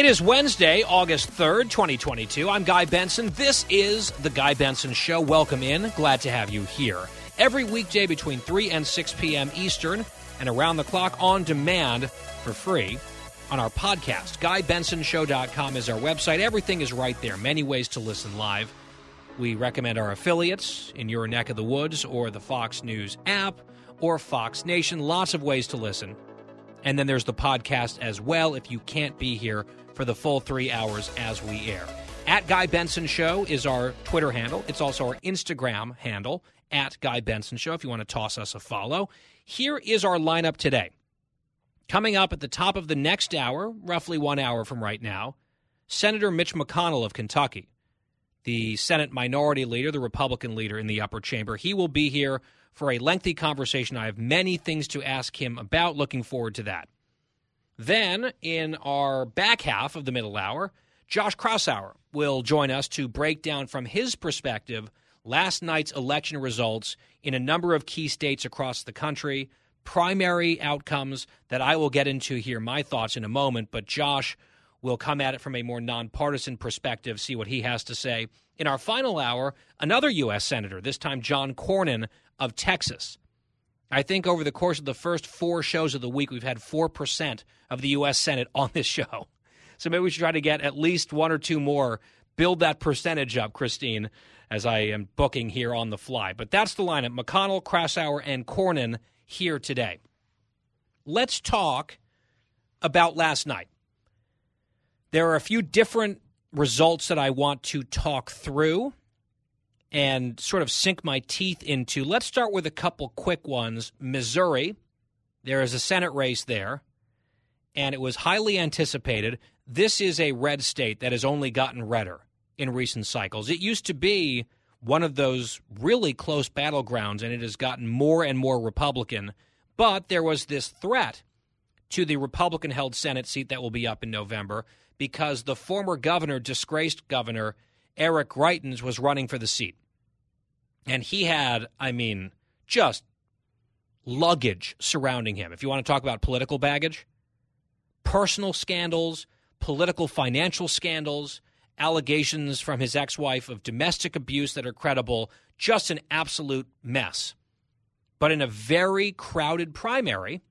It is Wednesday, August 3rd, 2022. I'm Guy Benson. This is The Guy Benson Show. Welcome in. Glad to have you here. Every weekday between 3 and 6 p.m. Eastern and around the clock on demand for free on our podcast. GuyBensonShow.com is our website. Everything is right there. Many ways to listen live. We recommend our affiliates in your neck of the woods or the Fox News app or Fox Nation. Lots of ways to listen. And then there's the podcast as well if you can't be here for the full three hours as we air. At Guy Benson Show is our Twitter handle. It's also our Instagram handle, at Guy Benson Show, if you want to toss us a follow. Here is our lineup today. Coming up at the top of the next hour, roughly one hour from right now, Senator Mitch McConnell of Kentucky, the Senate Minority Leader, the Republican leader in the upper chamber. He will be here for a lengthy conversation. I have many things to ask him about. Looking forward to that. Then, in our back half of the middle hour, Josh Kraushaar will join us to break down from his perspective last night's election results in a number of key states across the country, primary outcomes that I will get into here, my thoughts in a moment, but Josh will come at it from a more nonpartisan perspective, see what he has to say. In our final hour, another U.S. Senator, this time John Cornyn of Texas. I think over the course of the first four shows of the week, we've had 4% of the U.S. Senate on this show. So maybe we should try to get at least one or two more. Build that percentage up, Christine, as I am booking here on the fly. But that's the lineup McConnell, Kraushaar, and Cornyn here today. Let's talk about last night. There are a few different results that I want to talk through and sort of sink my teeth into. Let's start with a couple quick ones. Missouri, there is a Senate race there, and it was highly anticipated. This is a red state that has only gotten redder in recent cycles. It used to be one of those really close battlegrounds, and it has gotten more and more Republican. But there was this threat to the Republican held Senate seat that will be up in November because the former governor, disgraced governor, Eric Greitens, was running for the seat. And he had, I mean, just luggage surrounding him. If you want to talk about political baggage, personal scandals, political financial scandals, allegations from his ex wife of domestic abuse that are credible, just an absolute mess. But in a very crowded primary,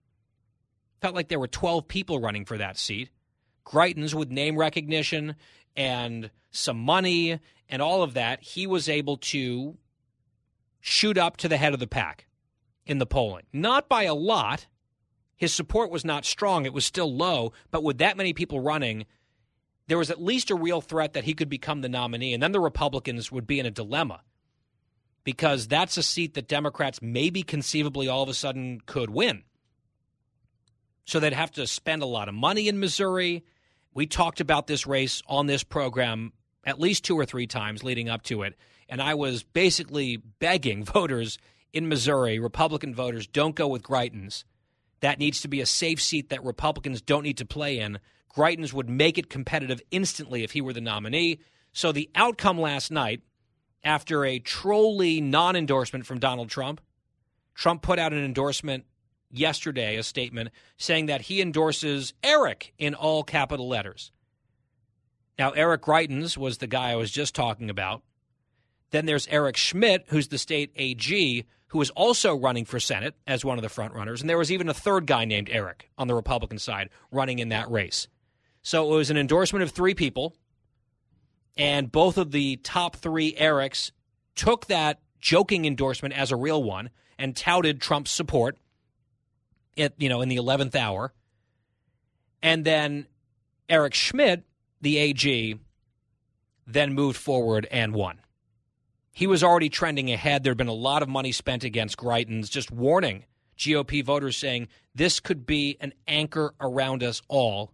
felt like there were 12 people running for that seat. Greitens, with name recognition and some money and all of that, he was able to shoot up to the head of the pack in the polling. Not by a lot. His support was not strong, it was still low, but with that many people running, there was at least a real threat that he could become the nominee. And then the Republicans would be in a dilemma because that's a seat that Democrats maybe conceivably all of a sudden could win. So they'd have to spend a lot of money in Missouri. We talked about this race on this program at least two or three times leading up to it. And I was basically begging voters in Missouri, Republican voters, don't go with Greitens. That needs to be a safe seat that Republicans don't need to play in. Greitens would make it competitive instantly if he were the nominee. So the outcome last night, after a trolly non endorsement from Donald Trump, Trump put out an endorsement yesterday, a statement saying that he endorses Eric in all capital letters. Now, Eric Greitens was the guy I was just talking about. Then there's Eric Schmitt, who's the state AG, who is also running for Senate as one of the frontrunners. And there was even a third guy named Eric on the Republican side running in that race. So it was an endorsement of three people, and both of the top three Erics took that joking endorsement as a real one and touted Trump's support at you know in the 11th hour. And then Eric Schmitt, the AG, then moved forward and won. he was already trending ahead. There had been a lot of money spent against Greitens, just warning GOP voters, saying this could be an anchor around us all.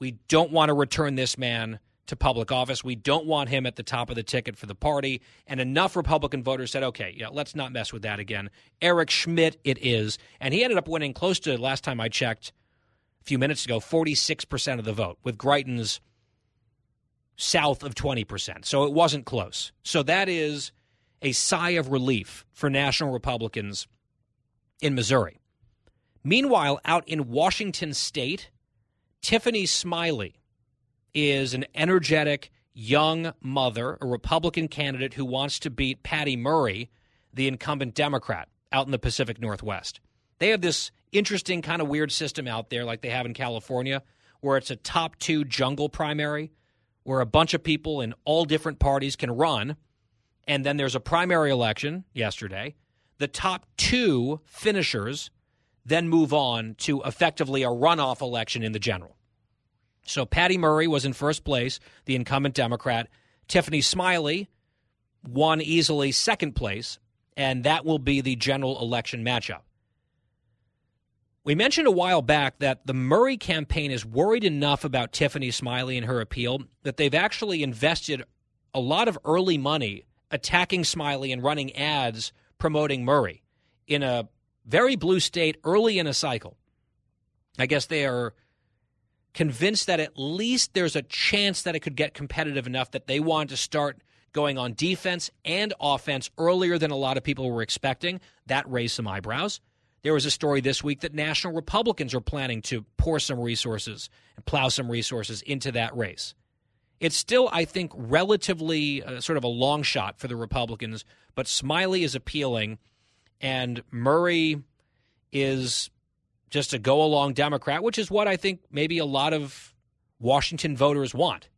We don't want to return this man to public office. We don't want him at the top of the ticket for the party. And enough Republican voters said, okay, yeah, let's not mess with that again. Eric Schmitt, it is. And he ended up winning close to, last time I checked, a few minutes ago, 46% of the vote, with Greitens south of 20%. So it wasn't close. So that is a sigh of relief for national Republicans in Missouri. Meanwhile, out in Washington state, Tiffany Smiley is an energetic young mother, a Republican candidate who wants to beat Patty Murray, the incumbent Democrat out in the Pacific Northwest. They have this interesting kind of weird system out there, like they have in California, where it's a top two jungle primary, where a bunch of people in all different parties can run. And then there's a primary election yesterday. The top two finishers then move on to effectively a runoff election in the general. So Patty Murray was in first place, the incumbent Democrat. Tiffany Smiley won easily second place, and that will be the general election matchup. We mentioned a while back that the Murray campaign is worried enough about Tiffany Smiley and her appeal that they've actually invested a lot of early money attacking Smiley and running ads promoting Murray in a very blue state early in a cycle. I guess they are convinced that at least there's a chance that it could get competitive enough that they want to start going on defense and offense earlier than a lot of people were expecting. That raised some eyebrows. There was a story this week that national Republicans are planning to pour some resources and plow some resources into that race. It's still, I think, relatively uh, sort of a long shot for the Republicans, but Smiley is appealing, and Murray is just a go along Democrat, which is what I think maybe a lot of Washington voters want.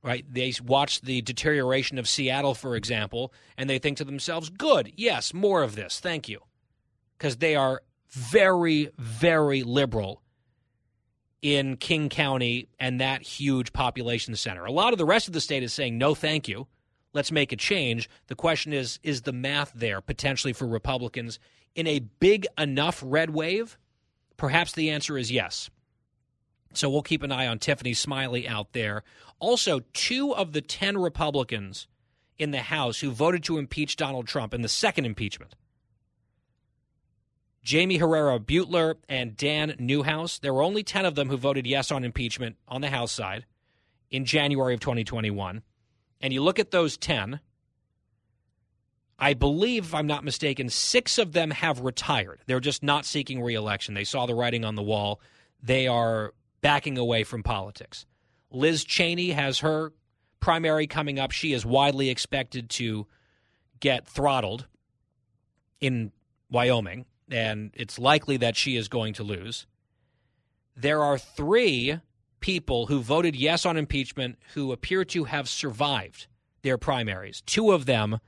Right? They watch the deterioration of Seattle, for example, and they think to themselves, good, yes, more of this. Thank you. Because they are very, very liberal in King County and that huge population center. A lot of the rest of the state is saying, no, thank you. Let's make a change. The question is, is the math there potentially for Republicans in a big enough red wave Perhaps the answer is yes. So we'll keep an eye on Tiffany Smiley out there. Also, two of the 10 Republicans in the House who voted to impeach Donald Trump in the second impeachment Jaime Herrera Beutler and Dan Newhouse. There were only 10 of them who voted yes on impeachment on the House side in January of 2021. And you look at those 10, I believe, if I'm not mistaken, six of them have retired. They're just not seeking reelection. They saw the writing on the wall. They are backing away from politics. Liz Cheney has her primary coming up. She is widely expected to get throttled in Wyoming, and it's likely that she is going to lose. There are three people who voted yes on impeachment who appear to have survived their primaries. Two of them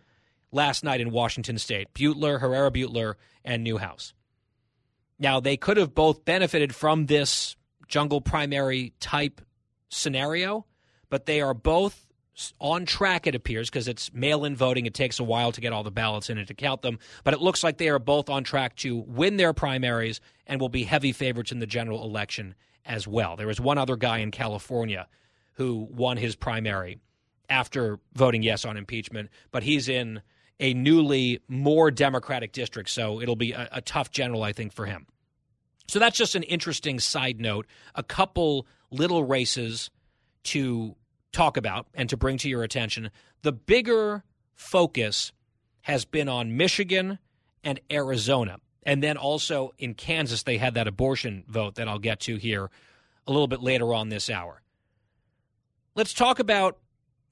last night in Washington state Beutler, Herrera Beutler, and Newhouse. Now, they could have both benefited from this jungle primary type scenario, but they are both on track, it appears, because it's mail in voting. It takes a while to get all the ballots in and to count them. But it looks like they are both on track to win their primaries and will be heavy favorites in the general election as well. There was one other guy in California who won his primary after voting yes on impeachment, but he's in a newly more Democratic district. So it'll be a, a tough general, I think, for him. So that's just an interesting side note. A couple little races to talk about and to bring to your attention. The bigger focus has been on Michigan and Arizona. And then also in Kansas, they had that abortion vote that I'll get to here a little bit later on this hour. Let's talk about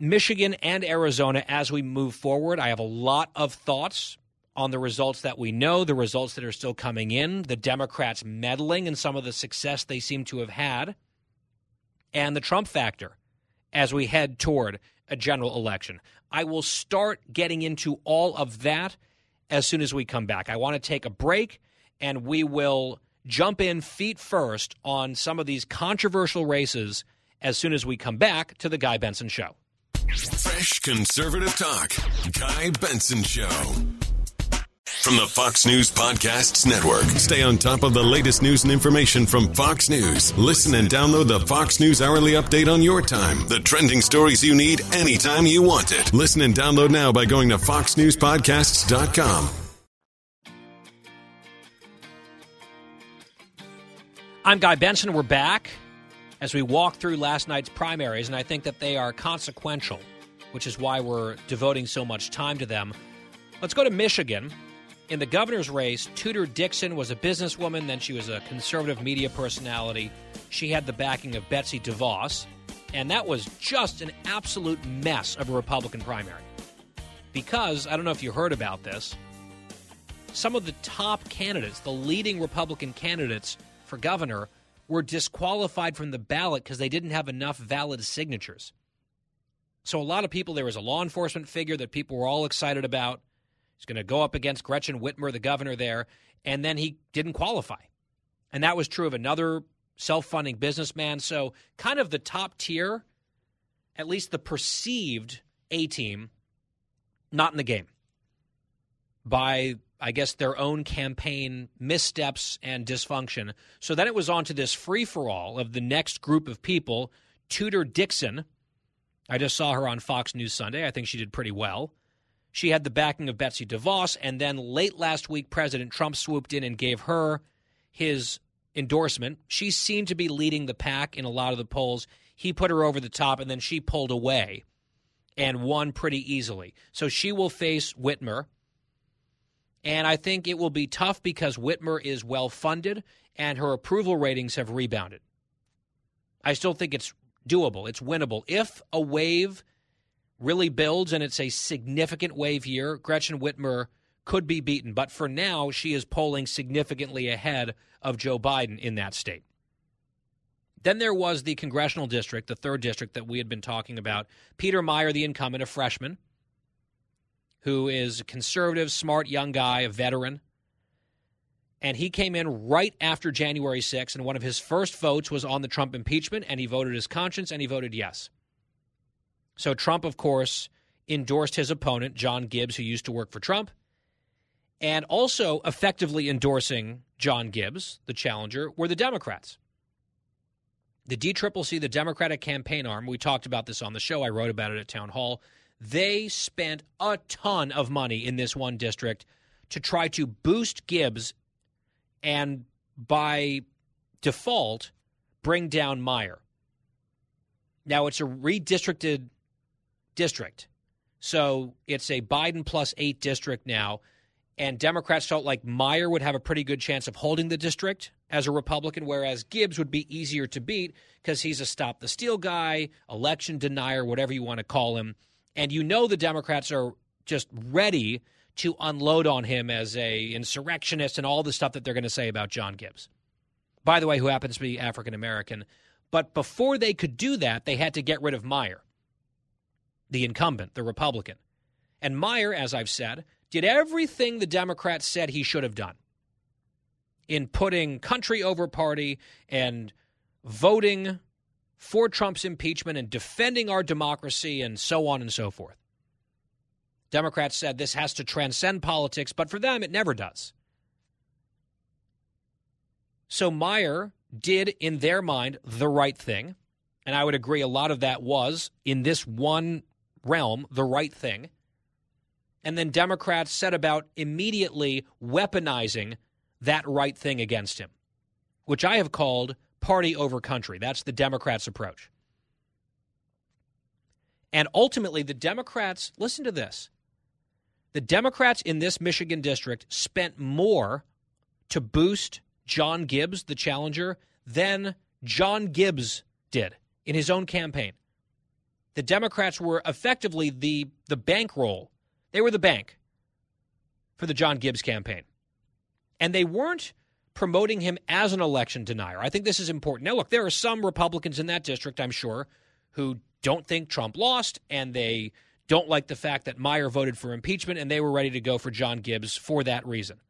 Michigan and Arizona as we move forward. I have a lot of thoughts on the results that we know, the results that are still coming in, the Democrats meddling in some of the success they seem to have had, and the Trump factor as we head toward a general election. I will start getting into all of that as soon as we come back. I want to take a break and we will jump in feet first on some of these controversial races as soon as we come back to the Guy Benson Show. Fresh conservative talk. Guy Benson Show. From the Fox News Podcasts Network. Stay on top of the latest news and information from Fox News. Listen and download the Fox News Hourly Update on your time. The trending stories you need anytime you want it. Listen and download now by going to foxnewspodcasts.com. I'm Guy Benson. We're back as we walk through last night's primaries, and I think that they are consequential, which is why we're devoting so much time to them. Let's go to Michigan. In the governor's race, Tudor Dixon was a businesswoman, then she was a conservative media personality. She had the backing of Betsy DeVos, and that was just an absolute mess of a Republican primary. Because, I don't know if you heard about this, some of the top candidates, the leading Republican candidates for governor, were disqualified from the ballot because they didn't have enough valid signatures. So, a lot of people, there was a law enforcement figure that people were all excited about. He's going to go up against Gretchen Whitmer, the governor there, and then he didn't qualify. And that was true of another self funding businessman. So, kind of the top tier, at least the perceived A team, not in the game by, I guess, their own campaign missteps and dysfunction. So then it was on to this free for all of the next group of people. Tudor Dixon, I just saw her on Fox News Sunday. I think she did pretty well. She had the backing of Betsy DeVos, and then late last week, President Trump swooped in and gave her his endorsement. She seemed to be leading the pack in a lot of the polls. He put her over the top, and then she pulled away and won pretty easily. So she will face Whitmer. And I think it will be tough because Whitmer is well funded and her approval ratings have rebounded. I still think it's doable, it's winnable. If a wave really builds and it's a significant wave year, Gretchen Whitmer could be beaten. But for now, she is polling significantly ahead of Joe Biden in that state. Then there was the congressional district, the third district that we had been talking about. Peter Meijer, the incumbent, a freshman, who is a conservative, smart young guy, a veteran. And he came in right after January 6th, and one of his first votes was on the Trump impeachment, and he voted his conscience and he voted yes. So Trump, of course, endorsed his opponent, John Gibbs, who used to work for Trump, and also effectively endorsing John Gibbs, the challenger, were the Democrats. The DCCC, the Democratic campaign arm, we talked about this on the show. I wrote about it at Town Hall. They spent a ton of money in this one district to try to boost Gibbs and by default bring down Meijer. Now it's a redistricted district. So it's a Biden plus eight district now. And Democrats felt like Meijer would have a pretty good chance of holding the district as a Republican, whereas Gibbs would be easier to beat because he's a stop the steal guy, election denier, whatever you want to call him. And you know the Democrats are just ready to unload on him as a insurrectionist and all the stuff that they're going to say about John Gibbs. By the way, who happens to be African American. But before they could do that, they had to get rid of Meijer, the incumbent, the Republican. And Meijer, as I've said, did everything the Democrats said he should have done in putting country over party and voting for Trump's impeachment and defending our democracy and so on and so forth. Democrats said this has to transcend politics, but for them, it never does. So Meijer did, in their mind, the right thing. And I would agree a lot of that was, in this one realm the right thing. And then Democrats set about immediately weaponizing that right thing against him, which I have called party over country. That's the Democrats' approach. And ultimately, the Democrats, listen to this the Democrats in this Michigan district spent more to boost John Gibbs, the challenger, than John Gibbs did in his own campaign the Democrats were effectively the the bankroll. They were the bank for the John Gibbs campaign. And they weren't promoting him as an election denier. I think this is important. Now, look, there are some Republicans in that district, I'm sure, who don't think Trump lost and they don't like the fact that Meijer voted for impeachment and they were ready to go for John Gibbs for that reason.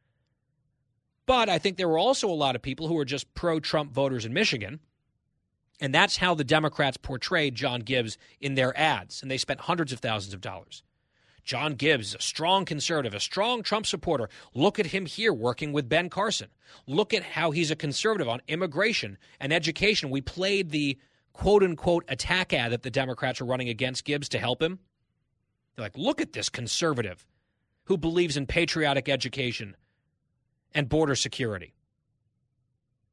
But I think there were also a lot of people who were just pro Trump voters in Michigan And that's how the Democrats portrayed John Gibbs in their ads, and they spent hundreds of thousands of dollars. John Gibbs, a strong conservative, a strong Trump supporter. Look at him here working with Ben Carson. Look at how he's a conservative on immigration and education. We played the quote unquote attack ad that the Democrats are running against Gibbs to help him. They're like, look at this conservative who believes in patriotic education and border security.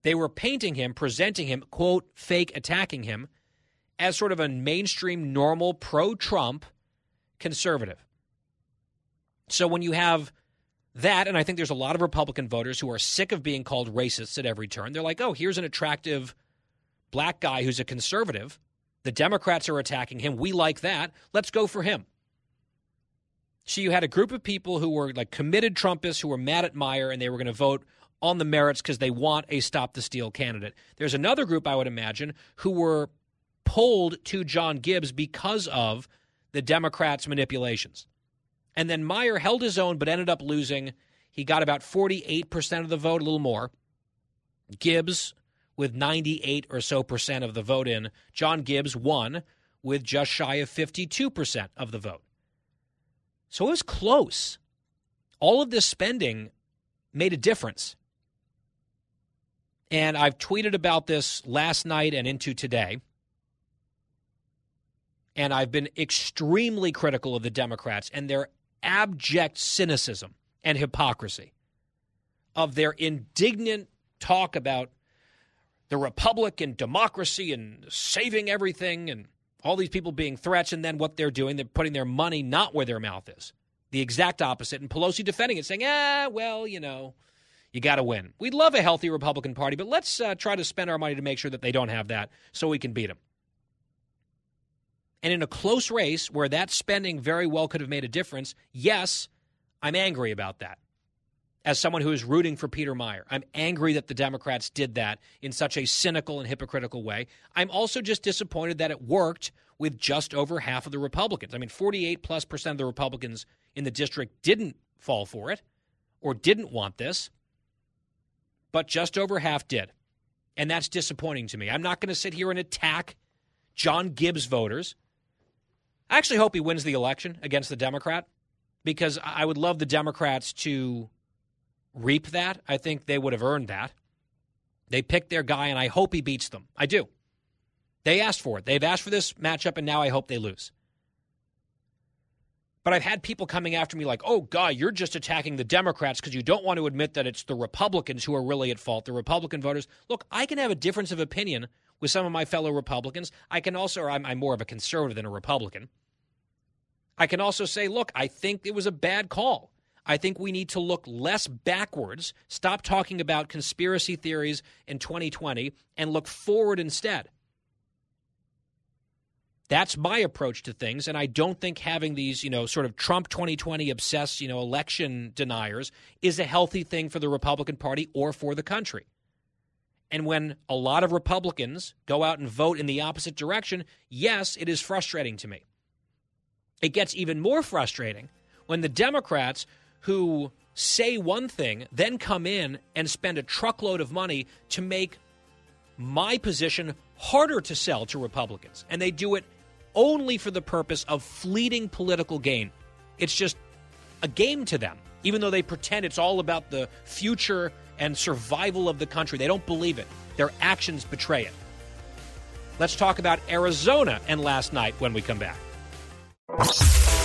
They were painting him, presenting him, quote, fake attacking him as sort of a mainstream, normal, pro Trump conservative. So when you have that, and I think there's a lot of Republican voters who are sick of being called racists at every turn, they're like, oh, here's an attractive black guy who's a conservative. The Democrats are attacking him. We like that. Let's go for him. So you had a group of people who were like committed Trumpists who were mad at Meijer and they were going to vote on the merits because they want a stop the steal candidate. There's another group, I would imagine, who were pulled to John Gibbs because of the Democrats' manipulations. And then Meijer held his own but ended up losing. He got about 48% of the vote, a little more. Gibbs with 98 or so percent of the vote in. John Gibbs won with just shy of 52% of the vote. So it was close. All of this spending made a difference. And I've tweeted about this last night and into today. And I've been extremely critical of the Democrats and their abject cynicism and hypocrisy, of their indignant talk about the republic and democracy and saving everything and all these people being threats, and then what they're doing, they're putting their money not where their mouth is. The exact opposite. And Pelosi defending it, saying, ah, well, you know, you got to win. We'd love a healthy Republican Party, but let's uh, try to spend our money to make sure that they don't have that so we can beat them. And in a close race where that spending very well could have made a difference, yes, I'm angry about that. As someone who is rooting for Peter Meijer, I'm angry that the Democrats did that in such a cynical and hypocritical way. I'm also just disappointed that it worked with just over half of the Republicans. I mean, 48 plus percent of the Republicans in the district didn't fall for it or didn't want this, but just over half did. And that's disappointing to me. I'm not going to sit here and attack John Gibbs voters I actually hope he wins the election against the Democrat because I would love the Democrats to reap that. I think they would have earned that. They picked their guy, and I hope he beats them. I do. They asked for it. They've asked for this matchup, and now I hope they lose. But I've had people coming after me like, oh, God, you're just attacking the Democrats because you don't want to admit that it's the Republicans who are really at fault, the Republican voters. Look, I can have a difference of opinion with some of my fellow Republicans. I can also, I'm, I'm more of a conservative than a Republican. I can also say, look, I think it was a bad call. I think we need to look less backwards, stop talking about conspiracy theories in 2020, and look forward instead. That's my approach to things, and I don't think having these, you know, sort of Trump 2020 obsessed, you know, election deniers is a healthy thing for the Republican Party or for the country. And when a lot of Republicans go out and vote in the opposite direction, yes, it is frustrating to me. It gets even more frustrating when the Democrats who say one thing then come in and spend a truckload of money to make my position harder to sell to Republicans. And they do it only for the purpose of fleeting political gain. It's just a game to them, even though they pretend it's all about the future and survival of the country. They don't believe it, their actions betray it. Let's talk about Arizona and last night when we come back.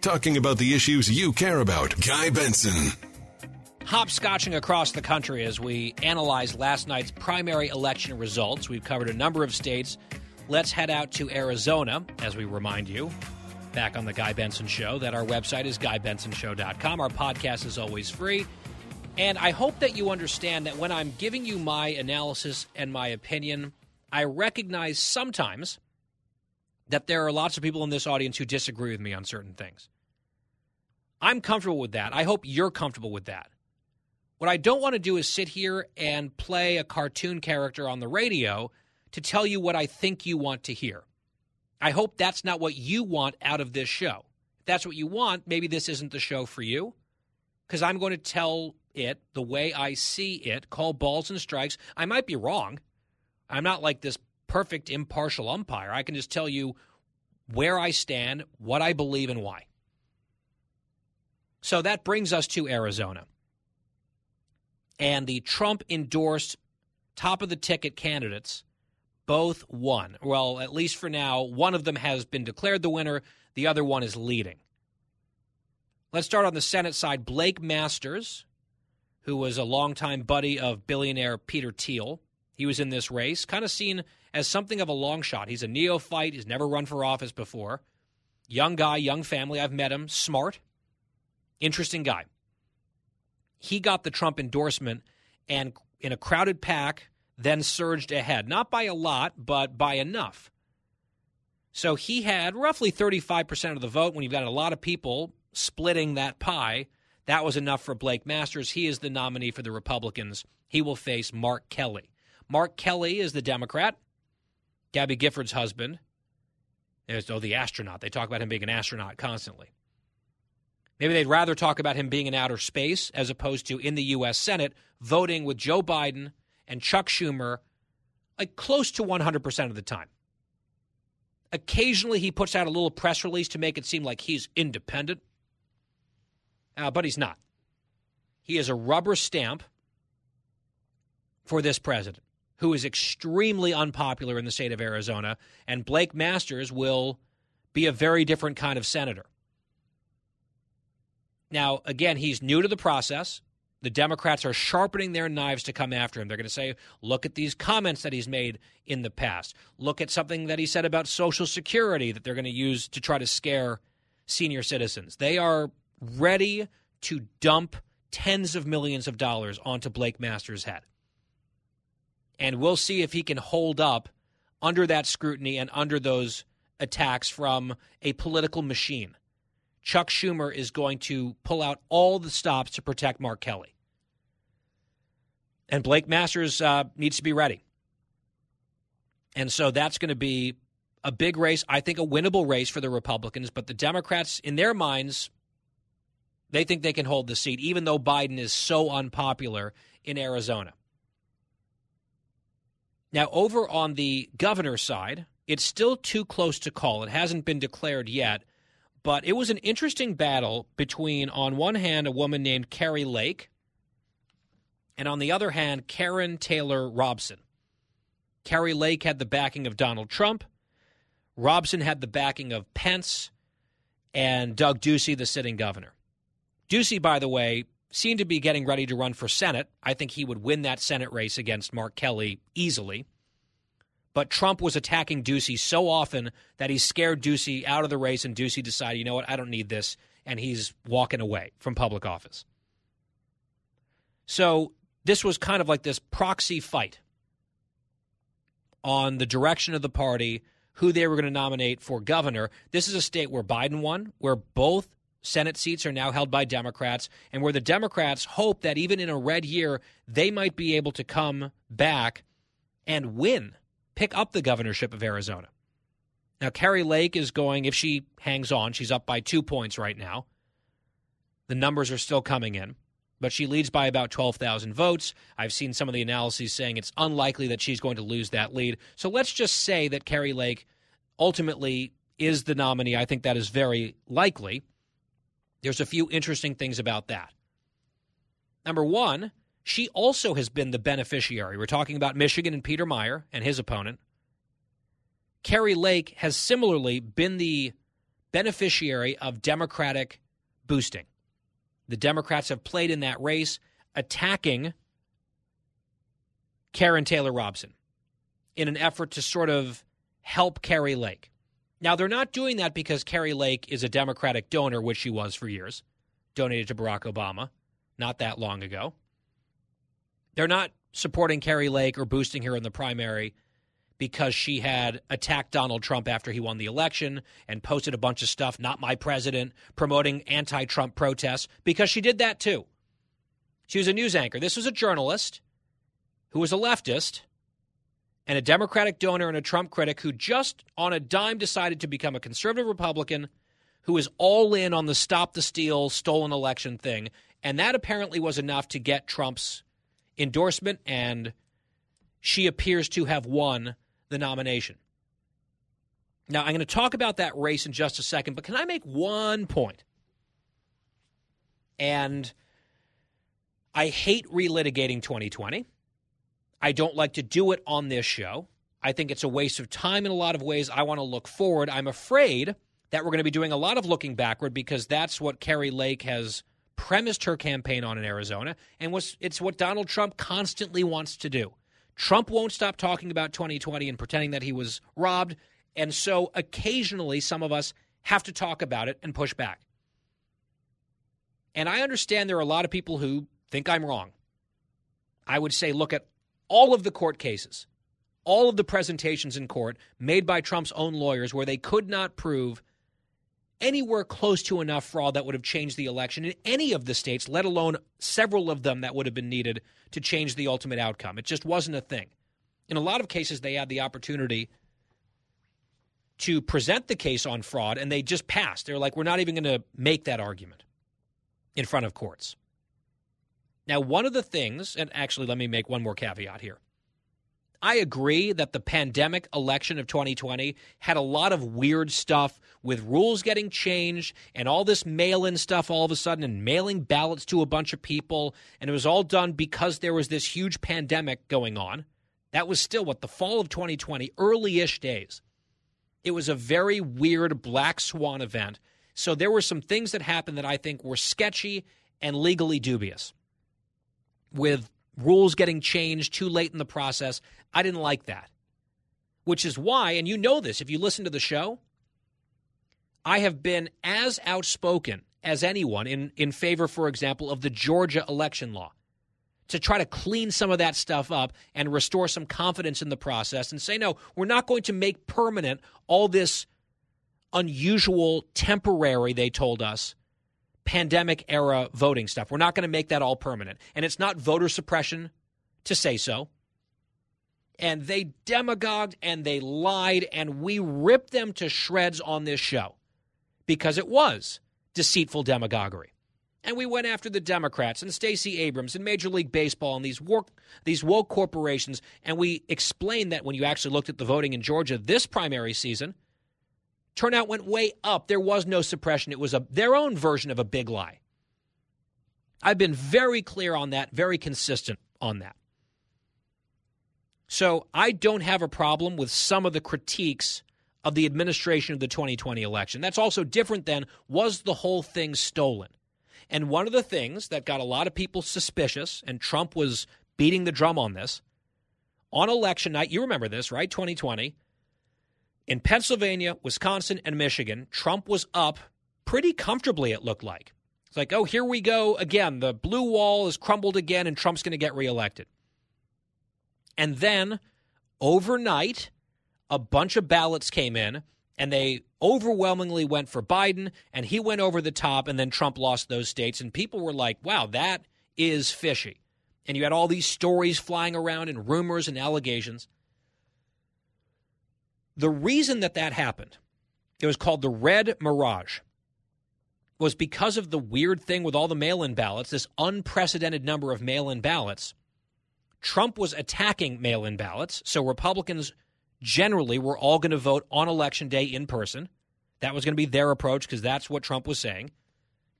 Talking about the issues you care about. Guy Benson. Hopscotching across the country as we analyze last night's primary election results. We've covered a number of states. Let's head out to Arizona as we remind you back on the Guy Benson Show that our website is GuyBensonShow.com. Our podcast is always free. And I hope that you understand that when I'm giving you my analysis and my opinion, I recognize sometimes that there are lots of people in this audience who disagree with me on certain things. I'm comfortable with that. I hope you're comfortable with that. What I don't want to do is sit here and play a cartoon character on the radio to tell you what I think you want to hear. I hope that's not what you want out of this show. If that's what you want, maybe this isn't the show for you because I'm going to tell it the way I see it, call balls and strikes. I might be wrong. I'm not like this perfect impartial umpire. I can just tell you where I stand, what I believe, and why. So that brings us to Arizona. And the Trump endorsed top of the ticket candidates both won. Well, at least for now, one of them has been declared the winner, the other one is leading. Let's start on the Senate side. Blake Masters, who was a longtime buddy of billionaire Peter Thiel, he was in this race, kind of seen as something of a long shot. He's a neophyte, he's never run for office before. Young guy, young family. I've met him, smart, interesting guy. He got the Trump endorsement and in a crowded pack then surged ahead, not by a lot, but by enough. So he had roughly 35% of the vote when you've got a lot of people splitting that pie. That was enough for Blake Masters. He is the nominee for the Republicans. He will face Mark Kelly. Mark Kelly is the Democrat, Gabby Giffords' husband. Oh, the astronaut. They talk about him being an astronaut constantly. Maybe they'd rather talk about him being in outer space as opposed to in the U.S. Senate, voting with Joe Biden and Chuck Schumer like close to 100% of the time. Occasionally, he puts out a little press release to make it seem like he's independent, uh, but he's not. He is a rubber stamp for this president, who is extremely unpopular in the state of Arizona, and Blake Masters will be a very different kind of senator. Now, again, he's new to the process the Democrats are sharpening their knives to come after him. They're going to say, look at these comments that he's made in the past. Look at something that he said about Social Security that they're going to use to try to scare senior citizens. They are ready to dump tens of millions of dollars onto Blake Masters' head. And we'll see if he can hold up under that scrutiny and under those attacks from a political machine. Chuck Schumer is going to pull out all the stops to protect Mark Kelly. And Blake Masters uh, needs to be ready. And so that's going to be a big race, I think a winnable race for the Republicans. But the Democrats, in their minds, they think they can hold the seat, even though Biden is so unpopular in Arizona. Now, over on the governor's side, it's still too close to call. It hasn't been declared yet. But it was an interesting battle between, on one hand, a woman named Kari Lake, and on the other hand, Karrin Taylor Robson. Kari Lake had the backing of Donald Trump. Robson had the backing of Pence and Doug Ducey, the sitting governor. Ducey, by the way, seemed to be getting ready to run for Senate. I think he would win that Senate race against Mark Kelly easily. But Trump was attacking Ducey so often that he scared Ducey out of the race, and Ducey decided, you know what, I don't need this, and he's walking away from public office. So this was kind of like this proxy fight on the direction of the party, who they were going to nominate for governor. This is a state where Biden won, where both Senate seats are now held by Democrats, and where the Democrats hope that even in a red year, they might be able to come back and win pick up the governorship of Arizona. Now, Kari Lake is going, if she hangs on, she's up by two points right now. The numbers are still coming in, but she leads by about 12,000 votes. I've seen some of the analyses saying it's unlikely that she's going to lose that lead. So let's just say that Kari Lake ultimately is the nominee. I think that is very likely. There's a few interesting things about that. Number one, she also has been the beneficiary. We're talking about Michigan and Peter Meijer and his opponent. Kari Lake has similarly been the beneficiary of Democratic boosting. The Democrats have played in that race, attacking Karrin Taylor Robson in an effort to sort of help Kari Lake. Now, they're not doing that because Kari Lake is a Democratic donor, which she was for years, donated to Barack Obama not that long ago. They're not supporting Kari Lake or boosting her in the primary because she had attacked Donald Trump after he won the election and posted a bunch of stuff, not my president, promoting anti Trump protests, because she did that too. She was a news anchor. This was a journalist who was a leftist and a Democratic donor and a Trump critic who just on a dime decided to become a conservative Republican who is all in on the stop the steal, stolen election thing. And that apparently was enough to get Trump's endorsement, and she appears to have won the nomination. Now, I'm going to talk about that race in just a second, but can I make one point? And I hate relitigating 2020. I don't like to do it on this show. I think it's a waste of time in a lot of ways. I want to look forward. I'm afraid that we're going to be doing a lot of looking backward because that's what Kari Lake has premised her campaign on in Arizona, and was it's what Donald Trump constantly wants to do. Trump won't stop talking about 2020 and pretending that he was robbed, and so occasionally some of us have to talk about it and push back. And I understand there are a lot of people who think I'm wrong. I would say look at all of the court cases, all of the presentations in court made by Trump's own lawyers where they could not prove anywhere close to enough fraud that would have changed the election in any of the states, let alone several of them that would have been needed to change the ultimate outcome. It just wasn't a thing. In a lot of cases, they had the opportunity to present the case on fraud, and they just passed. They're like, we're not even going to make that argument in front of courts. Now, one of the things, and actually, let me make one more caveat here. I agree that the pandemic election of 2020 had a lot of weird stuff with rules getting changed and all this mail in stuff all of a sudden and mailing ballots to a bunch of people. And it was all done because there was this huge pandemic going on. That was still what the fall of 2020, early ish days. It was a very weird black swan event. So there were some things that happened that I think were sketchy and legally dubious with rules getting changed too late in the process. I didn't like that. Which is why, and you know this if you listen to the show, I have been as outspoken as anyone in, in favor, for example, of the Georgia election law to try to clean some of that stuff up and restore some confidence in the process and say, no, we're not going to make permanent all this unusual, temporary, they told us, pandemic era voting stuff. We're not going to make that all permanent. And it's not voter suppression to say so. And they demagogued and they lied, and we ripped them to shreds on this show because it was deceitful demagoguery. And we went after the Democrats and Stacey Abrams and Major League Baseball and these woke, these woke corporations. And we explained that when you actually looked at the voting in Georgia this primary season – Turnout went way up. There was no suppression. It was a, their own version of a big lie. I've been very clear on that, very consistent on that. So I don't have a problem with some of the critiques of the administration of the 2020 election. That's also different than was the whole thing stolen? And one of the things that got a lot of people suspicious, and Trump was beating the drum on this, on election night, you remember this, right? 2020, in Pennsylvania, Wisconsin, and Michigan, Trump was up pretty comfortably, it looked like. It's like, oh, here we go again. The blue wall is crumbled again, and Trump's going to get reelected. And then overnight, a bunch of ballots came in, and they overwhelmingly went for Biden, and he went over the top, and then Trump lost those states. And people were like, wow, that is fishy. And you had all these stories flying around and rumors and allegations. The reason that that happened, it was called the Red Mirage, was because of the weird thing with all the mail in ballots, this unprecedented number of mail in ballots. Trump was attacking mail in ballots, so Republicans generally were all going to vote on election day in person. That was going to be their approach because that's what Trump was saying.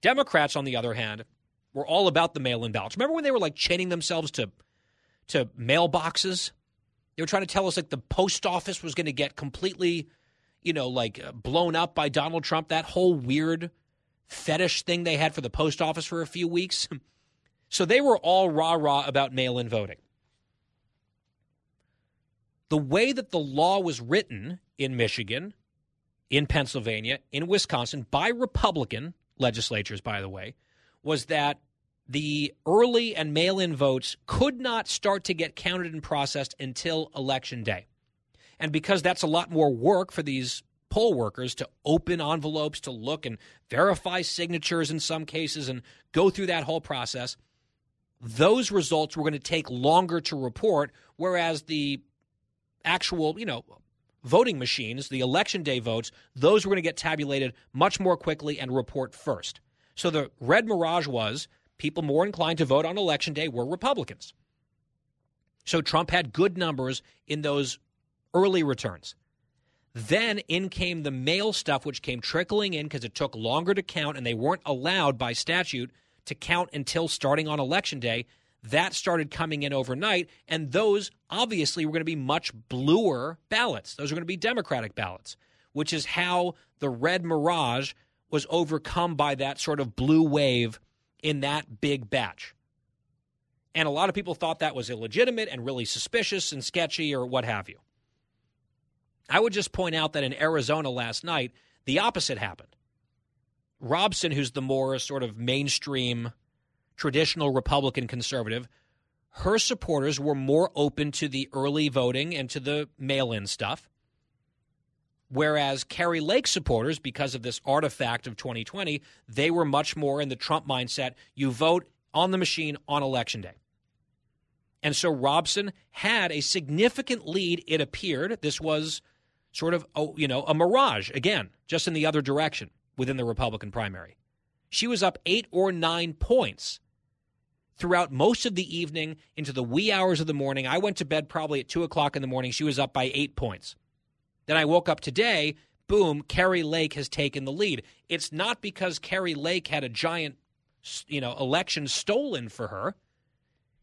Democrats, on the other hand, were all about the mail in ballots. Remember when they were like chaining themselves to to mailboxes they were trying to tell us like the post office was going to get completely, you know, like uh, blown up by Donald Trump. That whole weird fetish thing they had for the post office for a few weeks. so they were all rah rah about mail in voting. The way that the law was written in Michigan, in Pennsylvania, in Wisconsin by Republican legislatures, by the way, was that the early and mail in votes could not start to get counted and processed until election day. And because that's a lot more work for these poll workers to open envelopes, to look and verify signatures in some cases, and go through that whole process, those results were going to take longer to report, whereas the actual, you know, voting machines, the election day votes, those were going to get tabulated much more quickly and report first. So the red mirage was people more inclined to vote on election day were Republicans. So Trump had good numbers in those early returns. Then in came the mail stuff, which came trickling in because it took longer to count and they weren't allowed by statute to count until starting on election day. That started coming in overnight, and those obviously were going to be much bluer ballots. Those are going to be Democratic ballots, which is how the red mirage was overcome by that sort of blue wave in that big batch. And a lot of people thought that was illegitimate and really suspicious and sketchy or what have you. I would just point out that in Arizona last night, the opposite happened. Robson, who's the more sort of mainstream, traditional Republican conservative, her supporters were more open to the early voting and to the mail in stuff. Whereas Kari Lake supporters, because of this artifact of 2020, they were much more in the Trump mindset you vote on the machine on election day. And so Robson had a significant lead, it appeared. This was sort of, a, you know, a mirage, again, just in the other direction within the Republican primary. She was up eight or nine points throughout most of the evening into the wee hours of the morning. I went to bed probably at two o'clock in the morning. She was up by eight points. Then I woke up today. Boom, Kari Lake has taken the lead. It's not because Kari Lake had a giant, you know, election stolen for her.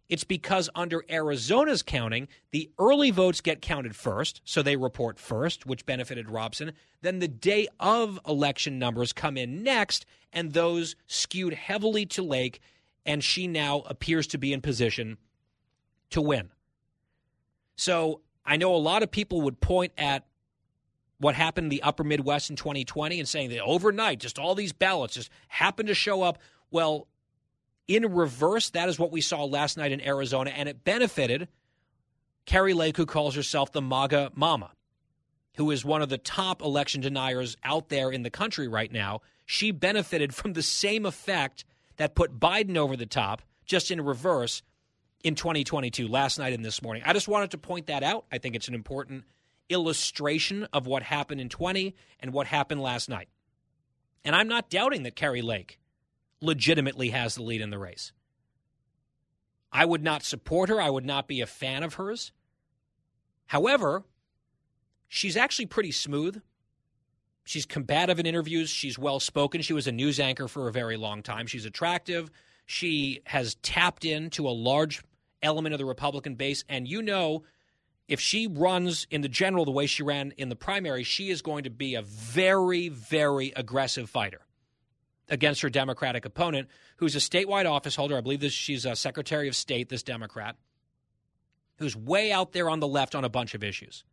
It's because under Arizona's counting, the early votes get counted first, so they report first, which benefited Robson. Then the day of election numbers come in next, and those skewed heavily to Lake, and she now appears to be in position to win. So I know a lot of people would point at what happened in the upper Midwest in 2020 and saying that overnight, just all these ballots just happened to show up. Well, in reverse, that is what we saw last night in Arizona, and it benefited Kari Lake, who calls herself the MAGA Mama, who is one of the top election deniers out there in the country right now. She benefited from the same effect that put Biden over the top, just in reverse, in 2022, last night and this morning. I just wanted to point that out. I think it's an important illustration of what happened in 20 and what happened last night. And I'm not doubting that Kari Lake legitimately has the lead in the race. I would not support her. I would not be a fan of hers. However, she's actually pretty smooth. She's combative in interviews. She's well spoken. She was a news anchor for a very long time. She's attractive. She has tapped into a large element of the Republican base. And you know, if she runs in the general the way she ran in the primary, she is going to be a very, very aggressive fighter against her Democratic opponent, who's a statewide office holder. I believe this, she's a Secretary of State, this Democrat, who's way out there on the left on a bunch of issues.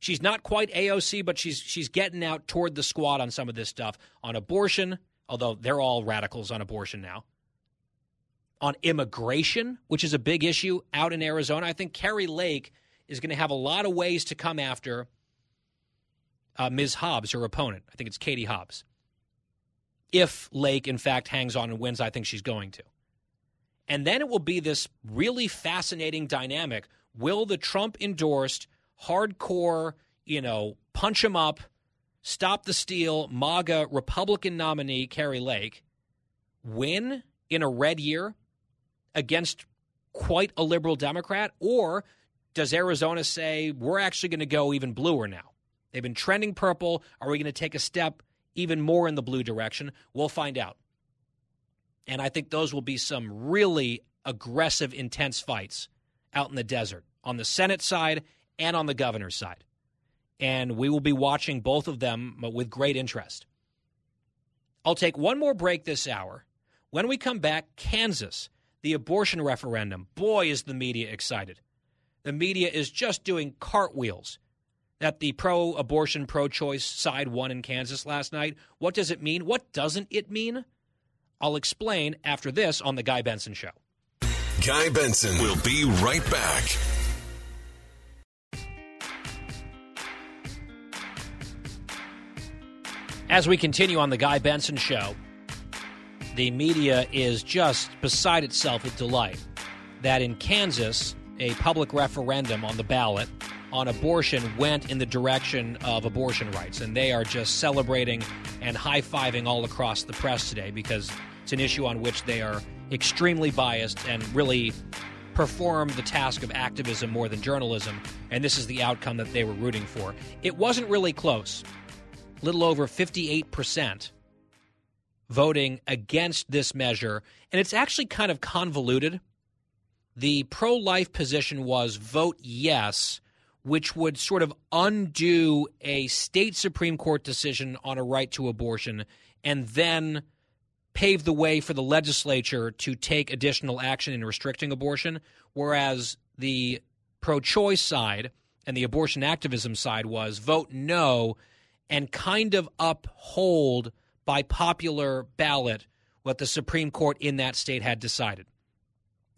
She's not quite AOC, but she's she's getting out toward the squad on some of this stuff on abortion, although they're all radicals on abortion now. On immigration, which is a big issue out in Arizona, I think Kari Lake is going to have a lot of ways to come after uh, Ms. Hobbs, her opponent. I think it's Katie Hobbs if Lake, in fact, hangs on and wins, I think she's going to. And then it will be this really fascinating dynamic. Will the Trump endorsed, hardcore, you know, punch him up, stop the steal, MAGA Republican nominee, Kari Lake, win in a red year against quite a liberal Democrat? Or does Arizona say, we're actually going to go even bluer now? They've been trending purple. Are we going to take a step even more in the blue direction? We'll find out. And I think those will be some really aggressive, intense fights out in the desert on the Senate side and on the governor's side. And we will be watching both of them with great interest. I'll take one more break this hour. When we come back, Kansas, the abortion referendum. Boy, is the media excited. The media is just doing cartwheels that the pro abortion, pro choice side won in Kansas last night. What does it mean? What doesn't it mean? I'll explain after this on The Guy Benson Show. Guy Benson will be right back. As we continue on The Guy Benson Show, the media is just beside itself with delight that in Kansas, a public referendum on the ballot on abortion went in the direction of abortion rights. And they are just celebrating and high fiving all across the press today because it's an issue on which they are extremely biased and really perform the task of activism more than journalism. And this is the outcome that they were rooting for. It wasn't really close. Little over 58% voting against this measure. And it's actually kind of convoluted. The pro life position was vote yes, which would sort of undo a state Supreme Court decision on a right to abortion and then pave the way for the legislature to take additional action in restricting abortion. Whereas the pro choice side and the abortion activism side was vote no and kind of uphold by popular ballot what the Supreme Court in that state had decided.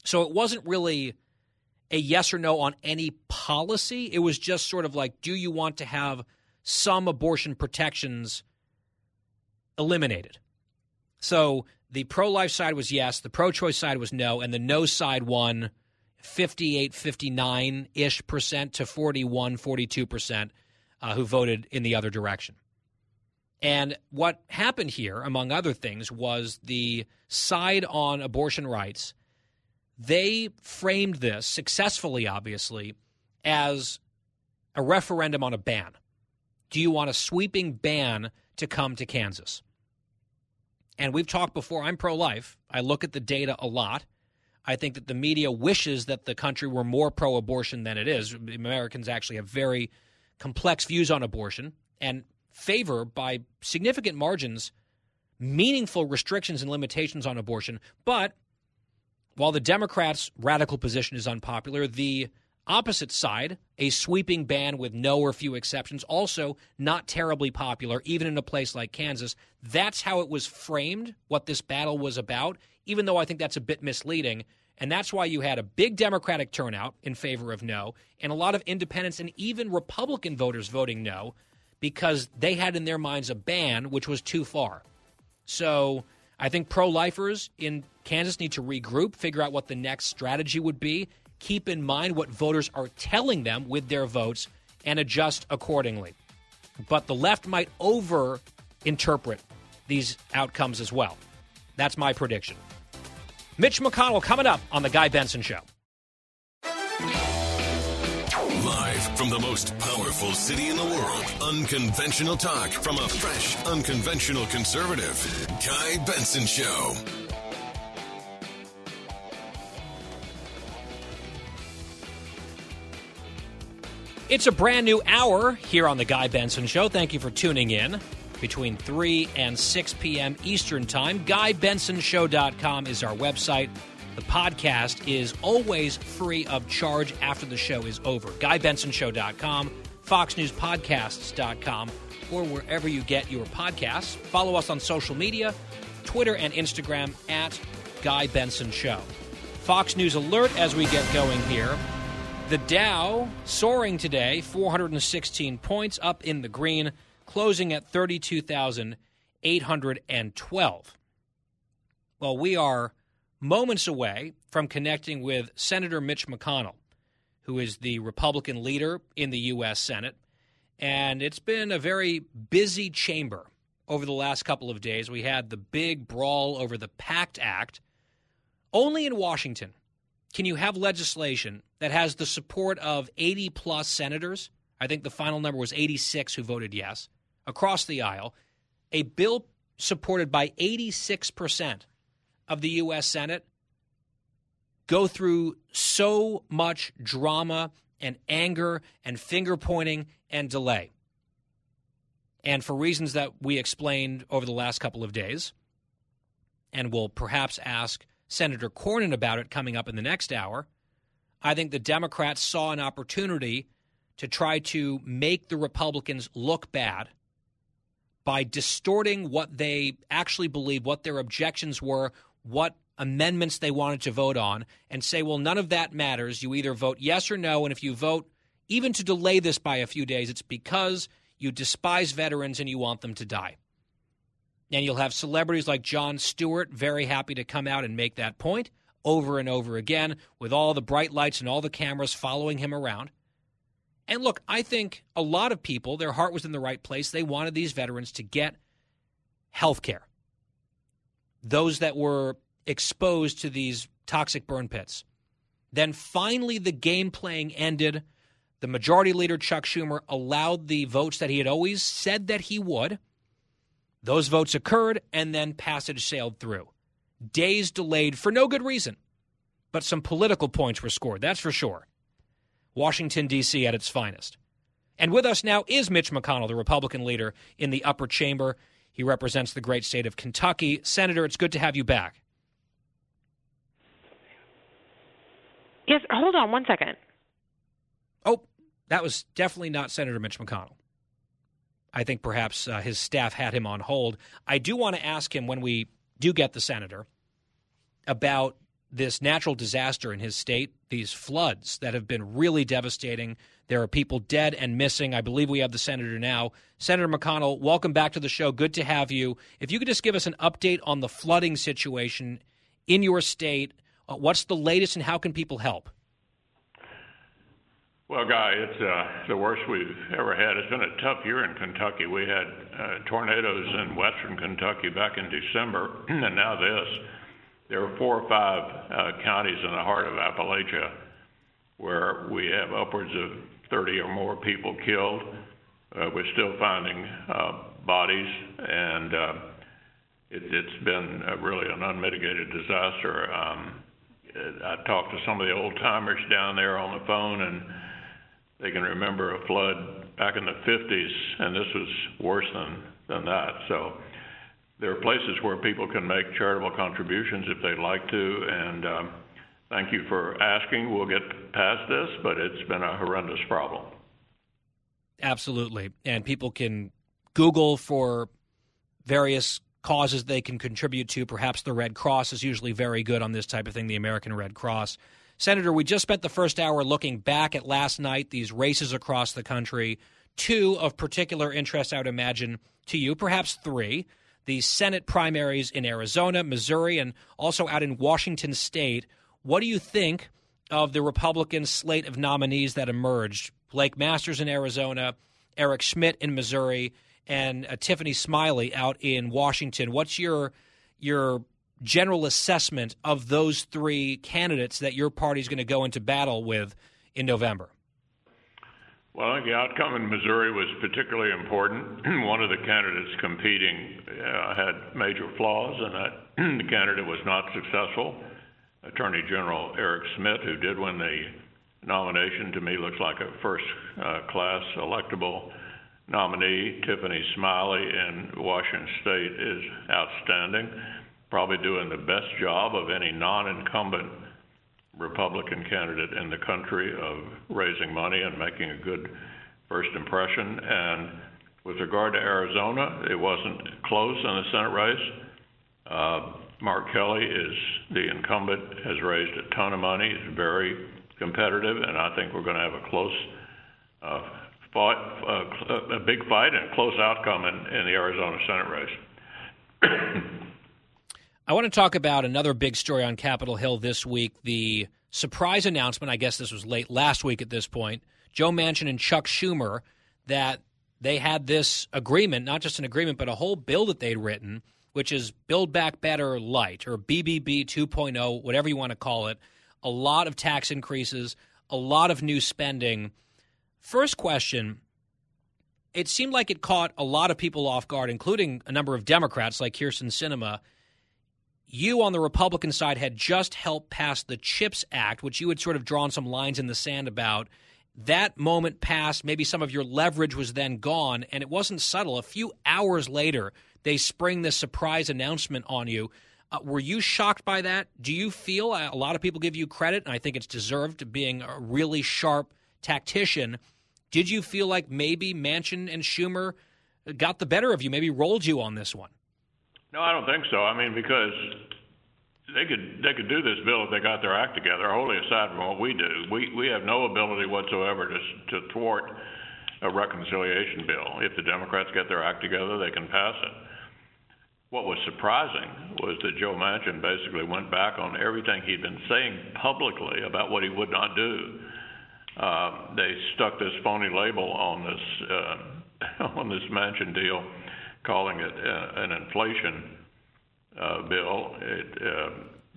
So it wasn't really a yes or no on any policy. It was just sort of like, do you want to have some abortion protections eliminated? So the pro life side was yes, the pro choice side was no, and the no side won 58, 59 ish percent to 41, 42 percent uh, who voted in the other direction. And what happened here, among other things, was the side on abortion rights. They framed this successfully, obviously, as a referendum on a ban. Do you want a sweeping ban to come to Kansas? And we've talked before, I'm pro life. I look at the data a lot. I think that the media wishes that the country were more pro abortion than it is. Americans actually have very complex views on abortion. And favor by significant margins meaningful restrictions and limitations on abortion. But while the Democrats' radical position is unpopular, the opposite side, a sweeping ban with no or few exceptions, also not terribly popular, even in a place like Kansas. That's how it was framed, what this battle was about, even though I think that's a bit misleading. And that's why you had a big Democratic turnout in favor of no, and a lot of independents and even Republican voters voting no because they had in their minds a ban which was too far. So I think pro lifers in Kansas need to regroup, figure out what the next strategy would be, keep in mind what voters are telling them with their votes, and adjust accordingly. But the left might over interpret these outcomes as well. That's my prediction. Mitch McConnell coming up on The Guy Benson Show. From the most powerful city in the world, unconventional talk from a fresh, unconventional conservative. Guy Benson Show. It's a brand new hour here on The Guy Benson Show. Thank you for tuning in between 3 and 6 p.m. Eastern Time. GuyBensonShow.com is our website. The podcast is always free of charge after the show is over. GuyBensonShow.com, FoxNewsPodcasts.com, or wherever you get your podcasts. Follow us on social media Twitter and Instagram at Guy Benson Show. Fox News Alert as we get going here. The Dow soaring today, 416 points up in the green, closing at 32,812. Well, we are moments away from connecting with Senator Mitch McConnell, who is the Republican leader in the U.S. Senate. And it's been a very busy chamber over the last couple of days. We had the big brawl over the PACT Act. Only in Washington can you have legislation that has the support of 80 plus senators. I think the final number was 86 who voted yes across the aisle. A bill supported by 86% of the U.S. Senate go through so much drama and anger and finger pointing and delay. And for reasons that we explained over the last couple of days, and we'll perhaps ask Senator Cornyn about it coming up in the next hour, I think the Democrats saw an opportunity to try to make the Republicans look bad by distorting what they actually believe, what their objections were, what amendments they wanted to vote on, and say, well, none of that matters. You either vote yes or no, and if you vote even to delay this by a few days, it's because you despise veterans and you want them to die. And you'll have celebrities like Jon Stewart very happy to come out and make that point over and over again with all the bright lights and all the cameras following him around. And look, I think a lot of people, their heart was in the right place. They wanted these veterans to get health care. Those that were exposed to these toxic burn pits. Then finally, the game playing ended. The majority leader, Chuck Schumer, allowed the votes that he had always said that he would. Those votes occurred, and then passage sailed through. Days delayed for no good reason, but some political points were scored, that's for sure. Washington, D.C. at its finest. And with us now is Mitch McConnell, the Republican leader in the upper chamber. He represents the great state of Kentucky. Senator, it's good to have you back. Yes, hold on one second. Oh, that was definitely not Senator Mitch McConnell. I think perhaps uh, his staff had him on hold. I do want to ask him when we do get the senator about this natural disaster in his state, these floods that have been really devastating. There are people dead and missing. I believe we have the senator now. Senator McConnell, welcome back to the show. Good to have you. If you could just give us an update on the flooding situation in your state, uh, what's the latest and how can people help? Well, Guy, it's uh, the worst we've ever had. It's been a tough year in Kentucky. We had uh, tornadoes in western Kentucky back in December, and now this. There are four or five uh, counties in the heart of Appalachia where we have upwards of 30 or more people killed. Uh, we're still finding uh, bodies, and uh, it, it's been uh, really an unmitigated disaster. Um, I talked to some of the old timers down there on the phone, and they can remember a flood back in the 50s, and this was worse than, than that. So there are places where people can make charitable contributions if they'd like to, and um, thank you for asking. We'll get past this, but it's been a horrendous problem. Absolutely. And people can Google for various causes they can contribute to. Perhaps the Red Cross is usually very good on this type of thing, the American Red Cross. Senator, we just spent the first hour looking back at last night, these races across the country. Two of particular interest, I would imagine, to you, perhaps three the Senate primaries in Arizona, Missouri, and also out in Washington state. What do you think of the Republican slate of nominees that emerged? Blake Masters in Arizona, Eric Schmitt in Missouri, and uh, Tiffany Smiley out in Washington. What's your your general assessment of those three candidates that your party is going to go into battle with in November? Well, I think the outcome in Missouri was particularly important. One of the candidates competing uh, had major flaws, and that the candidate was not successful. Attorney General Eric Schmitt, who did win the nomination, to me looks like a first uh, class electable nominee. Tiffany Smiley in Washington State is outstanding probably doing the best job of any non incumbent Republican candidate in the country of raising money and making a good first impression. And with regard to Arizona, it wasn't close in the Senate race. Uh, Mark Kelly is the incumbent, has raised a ton of money, is very competitive, and I think we're going to have a close uh, fight, uh, a big fight and a close outcome in, in the Arizona Senate race. I want to talk about another big story on Capitol Hill this week the surprise announcement. I guess this was late last week at this point. Joe Manchin and Chuck Schumer that they had this agreement, not just an agreement, but a whole bill that they'd written, which is Build Back Better Light or BBB 2.0, whatever you want to call it. A lot of tax increases, a lot of new spending. First question it seemed like it caught a lot of people off guard, including a number of Democrats like Kyrsten Sinema you on the Republican side had just helped pass the CHIPS Act, which you had sort of drawn some lines in the sand about. That moment passed, maybe some of your leverage was then gone, and it wasn't subtle. A few hours later, they spring this surprise announcement on you. Uh, were you shocked by that? Do you feel uh, a lot of people give you credit, and I think it's deserved, being a really sharp tactician? Did you feel like maybe Manchin and Schumer got the better of you, maybe rolled you on this one. No, I don't think so. I mean, because they could they could do this bill if they got their act together. Wholly aside from what we do, we we have no ability whatsoever to to thwart a reconciliation bill. If the Democrats get their act together, they can pass it. What was surprising was that Joe Manchin basically went back on everything he'd been saying publicly about what he would not do. Uh, they stuck this phony label on this uh, on this Manchin deal, calling it uh, an inflation uh, bill. It uh,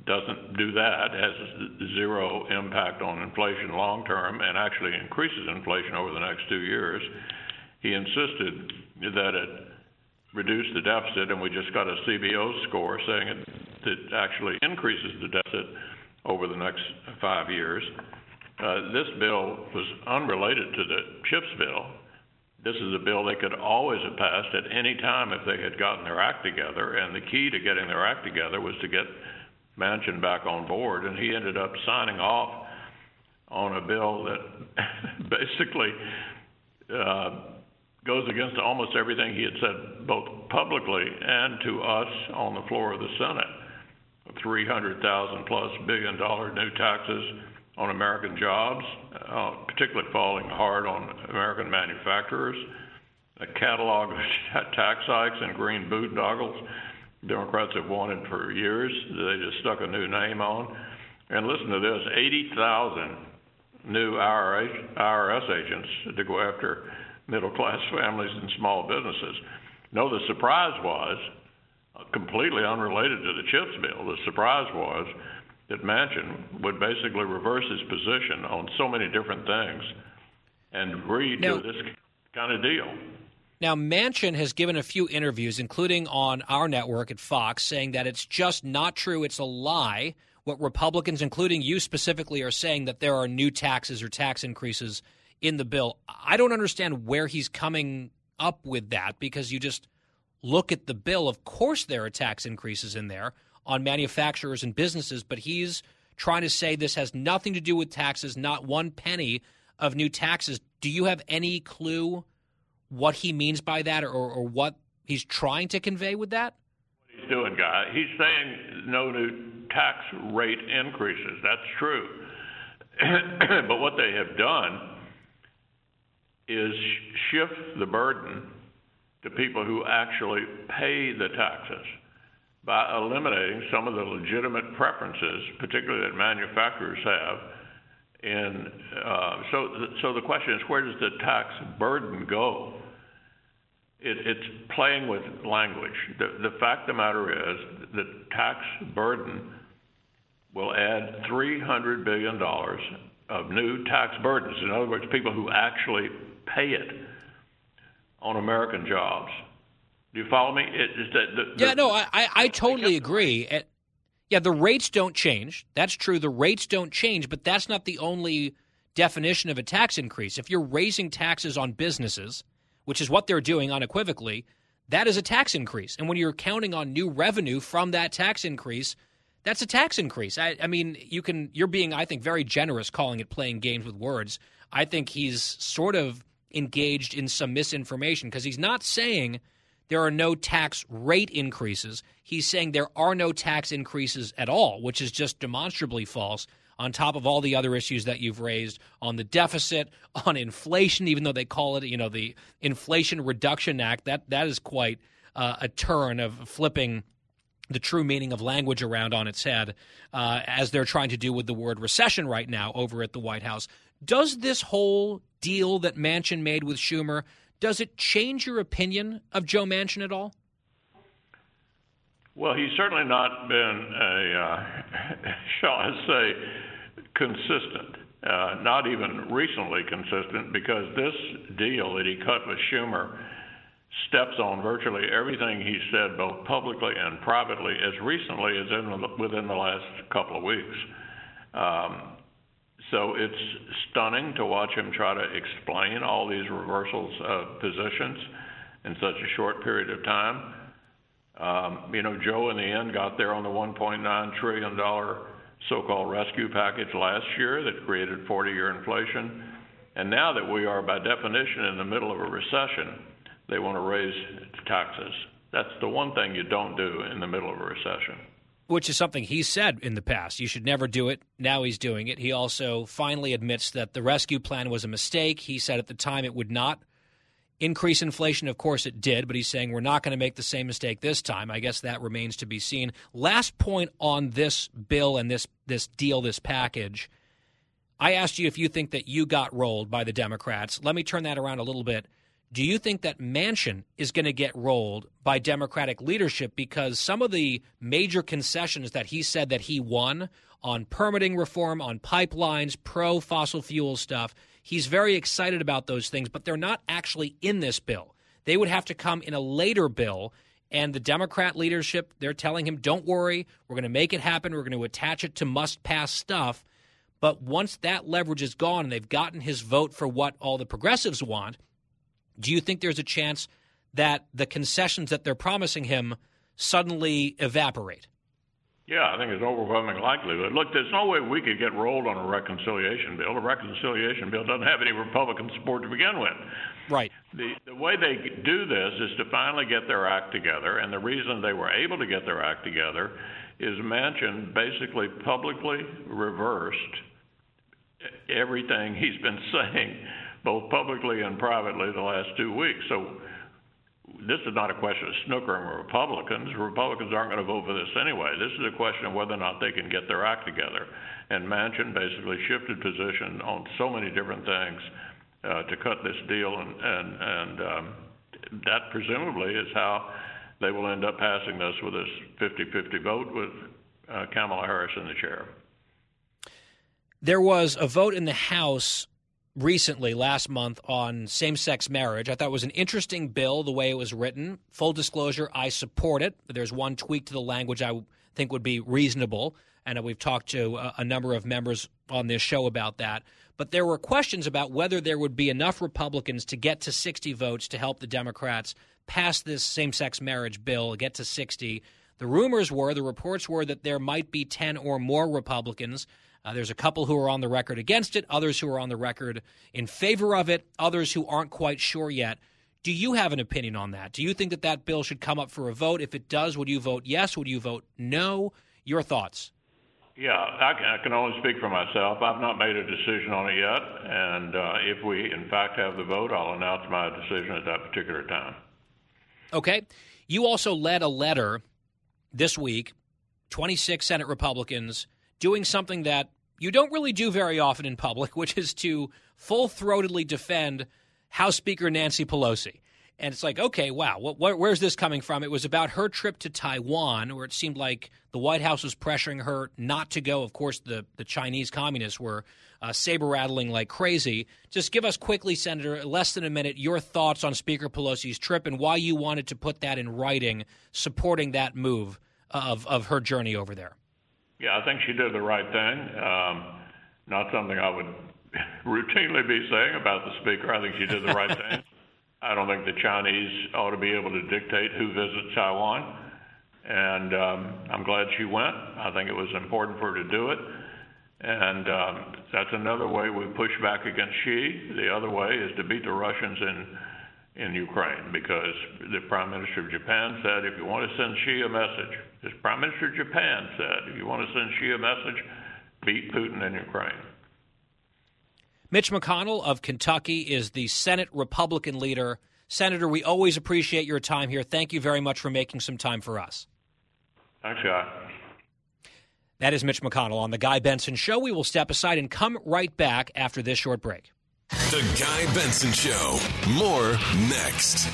doesn't do that. It has zero impact on inflation long term, and actually increases inflation over the next two years. He insisted that it reduce the deficit, and we just got a CBO score saying it, it actually increases the deficit over the next five years. Uh, this bill was unrelated to the CHIPS bill. This is a bill they could always have passed at any time if they had gotten their act together, and the key to getting their act together was to get Manchin back on board, and he ended up signing off on a bill that basically uh, goes against almost everything he had said both publicly and to us on the floor of the Senate. 300,000 plus billion dollar new taxes on American jobs, uh, particularly falling hard on American manufacturers, a catalog of tax hikes and green boondoggles Democrats have wanted for years. They just stuck a new name on. And listen to this 80,000 new IRS agents to go after middle class families and small businesses. No, the surprise was uh, completely unrelated to the CHIPS bill. The surprise was that Manchin would basically reverse his position on so many different things and agree now, to this kind of deal. Now, Manchin has given a few interviews, including on our network at Fox, saying that it's just not true. It's a lie. What Republicans, including you specifically, are saying that there are new taxes or tax increases in the bill. I don't understand where he's coming up with that because you just look at the bill. Of course, there are tax increases in there on manufacturers and businesses, but he's trying to say this has nothing to do with taxes, not one penny of new taxes. Do you have any clue what he means by that or, or what he's trying to convey with that? What he's doing, guy. He's saying no new tax rate increases. That's true. but what they have done is shift the burden to people who actually pay the taxes by eliminating some of the legitimate preferences, particularly that manufacturers have. And uh, so, so the question is, where does the tax burden go? It, it's playing with language. The, the fact of the matter is, the tax burden will add $300 billion of new tax burdens. In other words, people who actually pay it on American jobs. Do you follow me? It, the, the, yeah, no, I, I totally agree. yeah, the rates don't change. That's true. The rates don't change, but that's not the only definition of a tax increase. If you're raising taxes on businesses, which is what they're doing unequivocally, that is a tax increase. And when you're counting on new revenue from that tax increase, that's a tax increase. I, I mean, you can you're being, I think, very generous calling it playing games with words. I think he's sort of engaged in some misinformation because he's not saying there are no tax rate increases. He's saying there are no tax increases at all, which is just demonstrably false. On top of all the other issues that you've raised on the deficit, on inflation, even though they call it, you know, the Inflation Reduction Act, that that is quite uh, a turn of flipping the true meaning of language around on its head, uh, as they're trying to do with the word recession right now over at the White House. Does this whole deal that Manchin made with Schumer does it change your opinion of Joe Manchin at all? Well, he's certainly not been a, uh, shall I say, consistent. Uh, not even recently consistent, because this deal that he cut with Schumer steps on virtually everything he said, both publicly and privately, as recently as in within the last couple of weeks. Um, so it's stunning to watch him try to explain all these reversals of positions in such a short period of time. Um, you know, Joe in the end got there on the $1.9 trillion so-called rescue package last year that created 40-year inflation. And now that we are, by definition, in the middle of a recession, they want to raise taxes. That's the one thing you don't do in the middle of a recession. Which is something he said in the past. You should never do it. Now he's doing it. He also finally admits that the rescue plan was a mistake. He said at the time it would not increase inflation. Of course, it did, but he's saying we're not going to make the same mistake this time. I guess that remains to be seen. Last point on this bill and this this deal, this package. I asked you if you think that you got rolled by the Democrats. Let me turn that around a little bit. Do you think that Manchin is going to get rolled by Democratic leadership because some of the major concessions that he said that he won on permitting reform, on pipelines, pro fossil fuel stuff, he's very excited about those things, but they're not actually in this bill. They would have to come in a later bill. And the Democrat leadership, they're telling him, don't worry, we're going to make it happen. We're going to attach it to must pass stuff. But once that leverage is gone and they've gotten his vote for what all the progressives want, do you think there's a chance that the concessions that they're promising him suddenly evaporate? Yeah, I think it's overwhelming likelihood. Look, there's no way we could get rolled on a reconciliation bill. A reconciliation bill doesn't have any Republican support to begin with. Right. The, the way they do this is to finally get their act together, and the reason they were able to get their act together is Manchin basically publicly reversed everything he's been saying both publicly and privately the last two weeks. So this is not a question of snookering Republicans. Republicans aren't going to vote for this anyway. This is a question of whether or not they can get their act together. And Manchin basically shifted position on so many different things uh, to cut this deal, and and and um, that presumably is how they will end up passing this with this 50-50 vote with uh, Kamala Harris in the chair. There was a vote in the House recently, last month, on same sex marriage. I thought it was an interesting bill the way it was written. Full disclosure, I support it. There's one tweak to the language I think would be reasonable. And we've talked to uh, a, number of members on this show about that. But there were questions about whether there would be enough Republicans to get to 60 votes to help the Democrats pass this same sex marriage bill, get to 60. The rumors were, the reports were that there might be 10 or more Republicans uh, there's a couple who are on the record against it, others who are on the record in favor of it, others who aren't quite sure yet. Do you have an opinion on that? Do you think that that bill should come up for a vote? If it does, would you vote yes? Would you vote no? Your thoughts? Yeah, I can, I can only speak for myself. I've not made a decision on it yet, and uh, if we in fact have the vote, I'll announce my decision at that particular time. Okay. You also led a letter this week, 26 Senate Republicans, doing something that you don't really do very often in public, which is to full throatedly defend House Speaker Nancy Pelosi. And it's like, okay, wow, what, where's this coming from? It was about her trip to Taiwan, where it seemed like the White House was pressuring her not to go. Of course, the, the Chinese communists were uh, saber rattling like crazy. Just give us quickly, Senator, less than a minute, your thoughts on Speaker Pelosi's trip and why you wanted to put that in writing, supporting that move of, of her journey over there. Yeah, I think she did the right thing. Um, not something I would routinely be saying about the speaker. I think she did the right thing. I don't think the Chinese ought to be able to dictate who visits Taiwan. And um, I'm glad she went. I think it was important for her to do it. And um, that's another way we push back against Xi. The other way is to beat the Russians in in Ukraine because the Prime Minister of Japan said, if you want to send Xi a message, this Prime Minister of Japan said, if you want to send Xi a message, beat Putin in Ukraine. Mitch McConnell of Kentucky is the Senate Republican leader. Senator, we always appreciate your time here. Thank you very much for making some time for us. Thanks, Guy. That is Mitch McConnell on The Guy Benson Show. We will step aside and come right back after this short break. The Guy Benson Show. More next.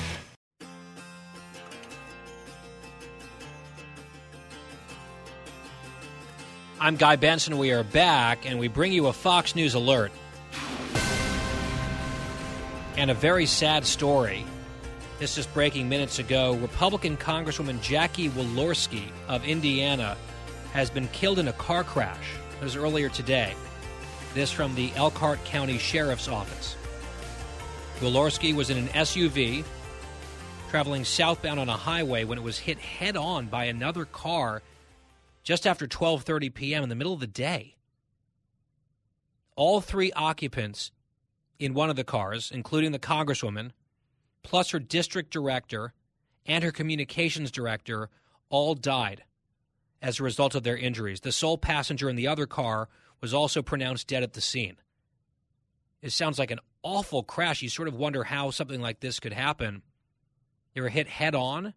I'm Guy Benson. We are back, and we bring you a Fox News alert and a very sad story. This is breaking minutes ago. Republican Congresswoman Jackie Walorski of Indiana has been killed in a car crash. It was earlier today. This from the Elkhart County Sheriff's Office. Walorski was in an SUV traveling southbound on a highway when it was hit head on by another car just after 12:30 p.m. in the middle of the day. All three occupants in one of the cars, including the congresswoman, plus her district director and her communications director all died as a result of their injuries. The sole passenger in the other car was also pronounced dead at the scene. It sounds like an awful crash. You sort of wonder how something like this could happen. They were hit head on,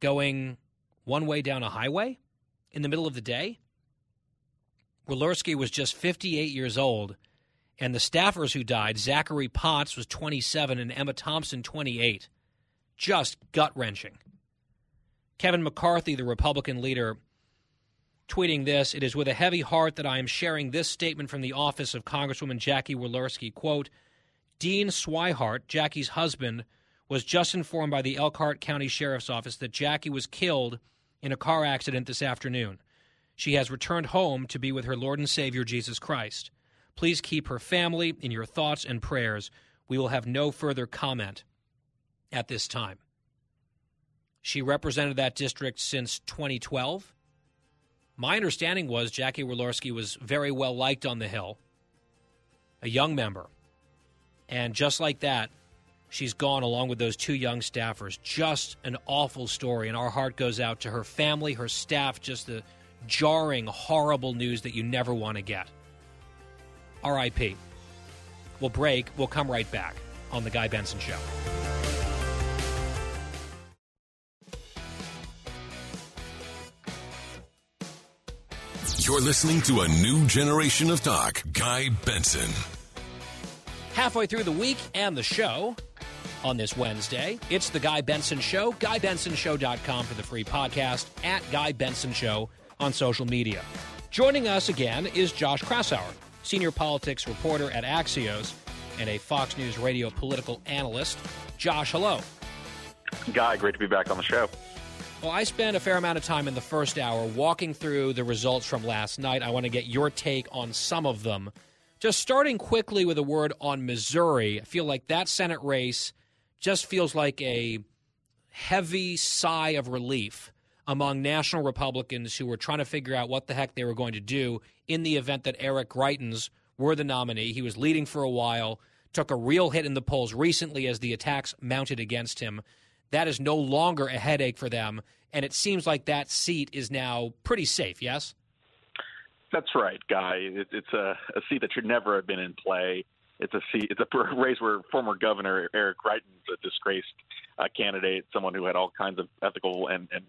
going one way down a highway in the middle of the day. Walorski was just 58 years old, and the staffers who died, Zachary Potts was 27 and Emma Thompson 28. Just gut wrenching. Kevin McCarthy, the Republican leader, tweeting this It is with a heavy heart that I am sharing this statement from the office of Congresswoman Jackie Walorski. Quote Dean Swihart, Jackie's husband, was just informed by the Elkhart County Sheriff's Office that Jackie was killed in a car accident this afternoon. She has returned home to be with her Lord and Savior Jesus Christ. Please keep her family in your thoughts and prayers. We will have no further comment at this time. She represented that district since 2012. My understanding was Jackie Walorski was very well liked on the Hill, a young member. And just like that, she's gone along with those two young staffers. Just an awful story. And our heart goes out to her family, her staff, just the jarring, horrible news that you never want to get. RIP. We'll break. We'll come right back on The Guy Benson Show. You're listening to a new generation of talk. Guy Benson. Halfway through the week and the show on this Wednesday, it's the Guy Benson Show. GuyBensonShow.com for the free podcast, at Guy Benson Show on social media. Joining us again is Josh Kraushaar, senior politics reporter at Axios and a Fox News radio political analyst. Josh, hello. Guy, great to be back on the show. Well, I spent a fair amount of time in the first hour walking through the results from last night. I want to get your take on some of them. Just starting quickly with a word on Missouri, I feel like that Senate race just feels like a heavy sigh of relief among national Republicans who were trying to figure out what the heck they were going to do in the event that Eric Greitens were the nominee. He was leading for a while, took a real hit in the polls recently as the attacks mounted against him. That is no longer a headache for them, and it seems like that seat is now pretty safe, yes? That's right, Guy. It, it's a, a seat that should never have been in play. It's a seat. It's a race where former Governor Eric Greitens, a disgraced uh, candidate, someone who had all kinds of ethical and and,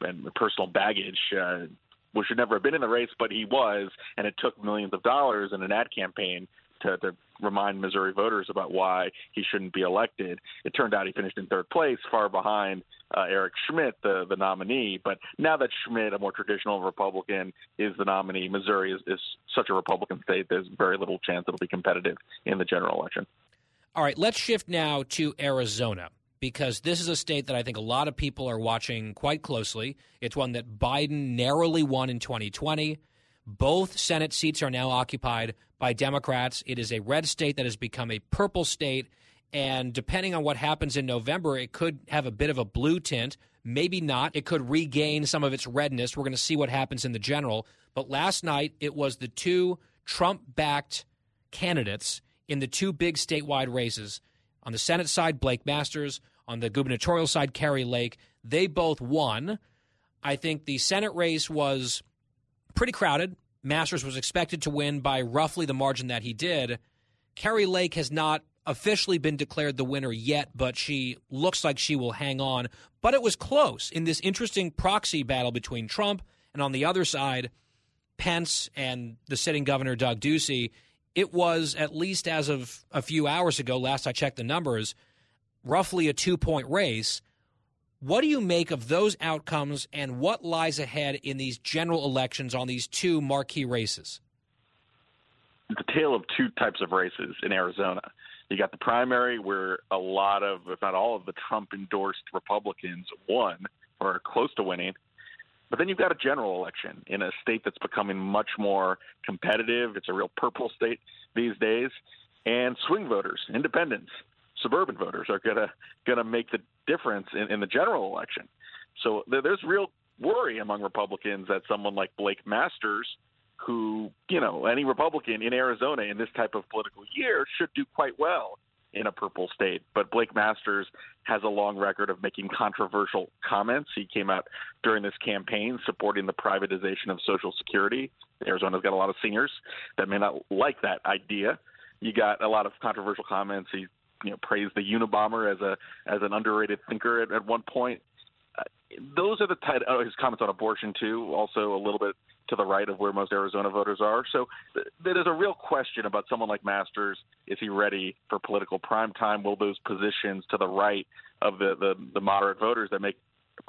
and personal baggage, uh, which should never have been in the race, but he was, and it took millions of dollars in an ad campaign to, to remind Missouri voters about why he shouldn't be elected. It turned out he finished in third place, far behind uh, Eric Schmitt, the the nominee. But now that Schmitt, a more traditional Republican, is the nominee, Missouri is, is such a Republican state. There's very little chance it'll be competitive in the general election. All right, let's shift now to Arizona because this is a state that I think a lot of people are watching quite closely. It's one that Biden narrowly won in 2020. Both Senate seats are now occupied by Democrats. It is a red state that has become a purple state. And depending on what happens in November, it could have a bit of a blue tint. Maybe not. It could regain some of its redness. We're going to see what happens in the general. But last night, it was the two Trump backed candidates in the two big statewide races. On the Senate side, Blake Masters. On the gubernatorial side, Kari Lake. They both won. I think the Senate race was pretty crowded. Masters was expected to win by roughly the margin that he did. Kari Lake has not officially been declared the winner yet, but she looks like she will hang on. But it was close in this interesting proxy battle between Trump and on the other side, Pence and the sitting governor, Doug Ducey. It was, at least as of a few hours ago, last I checked the numbers, roughly a two point race. What do you make of those outcomes and what lies ahead in these general elections on these two marquee races? The tale of two types of races in Arizona. You got the primary where a lot of, if not all of the Trump endorsed Republicans won or are close to winning. But then you've got a general election in a state that's becoming much more competitive. It's a real purple state these days. And swing voters, independents, suburban voters are gonna gonna make the difference in, in the general election. So there, there's real worry among Republicans that someone like Blake Masters, who you know any Republican in Arizona in this type of political year should do quite well, in a purple state. But Blake Masters has a long record of making controversial comments. He came out during this campaign supporting the privatization of Social Security. Arizona's got a lot of seniors that may not like that idea. You got a lot of controversial comments. He you know praised the Unabomber as a as an underrated thinker at, at one point. Uh, those are the type. Oh, his comments on abortion too, also a little bit to the right of where most Arizona voters are. So th- a real question about someone like Masters. Is he ready for political prime time? Will those positions to the right of the, the, the moderate voters that make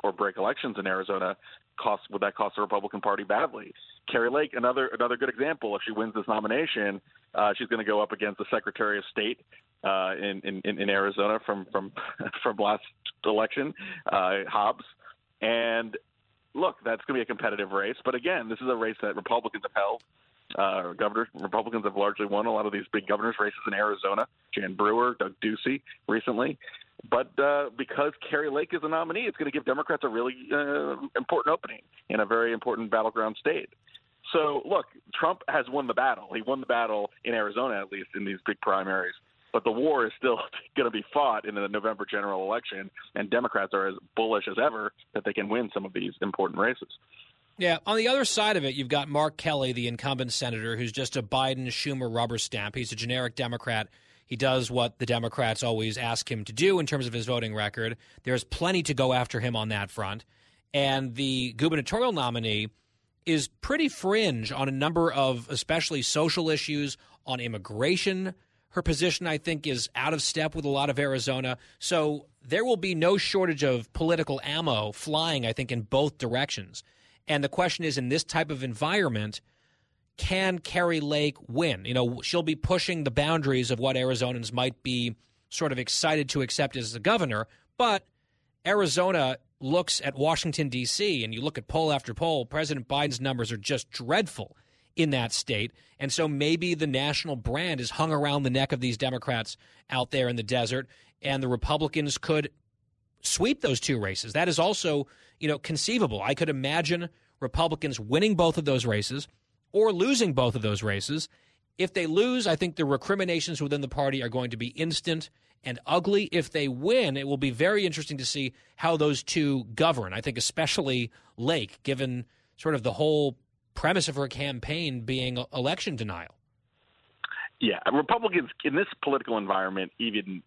or break elections in Arizona cost would that cost the Republican Party badly? Kari Lake, another another good example. If she wins this nomination, uh, she's going to go up against the Secretary of State uh, in, in in Arizona from from from last election, uh, Hobbs, and look, that's going to be a competitive race. But again, this is a race that Republicans have held. Uh, Republicans have largely won a lot of these big governors' races in Arizona. Jan Brewer, Doug Ducey, recently. But uh, because Kari Lake is a nominee, it's going to give Democrats a really uh, important opening in a very important battleground state. So, look, Trump has won the battle. He won the battle in Arizona, at least in these big primaries but the war is still going to be fought in the November general election, and Democrats are as bullish as ever that they can win some of these important races. Yeah, on the other side of it, you've got Mark Kelly, the incumbent senator, who's just a Biden Schumer rubber stamp. He's a generic Democrat. He does what the Democrats always ask him to do in terms of his voting record. There's plenty to go after him on that front. And the gubernatorial nominee is pretty fringe on a number of especially social issues, on immigration, her position, I think, is out of step with a lot of Arizona. So there will be no shortage of political ammo flying, I think, in both directions. And the question is in this type of environment, can Kari Lake win? You know, she'll be pushing the boundaries of what Arizonans might be sort of excited to accept as the governor. But Arizona looks at Washington, D.C., and you look at poll after poll, President Biden's numbers are just dreadful in that state. And so maybe the national brand is hung around the neck of these Democrats out there in the desert, and the Republicans could sweep those two races. That is also, you know, conceivable. I could imagine Republicans winning both of those races or losing both of those races. If they lose, I think the recriminations within the party are going to be instant and ugly. If they win, it will be very interesting to see how those two govern. I think especially Lake, given sort of the whole premise of her campaign being election denial. Yeah, Republicans in this political environment, even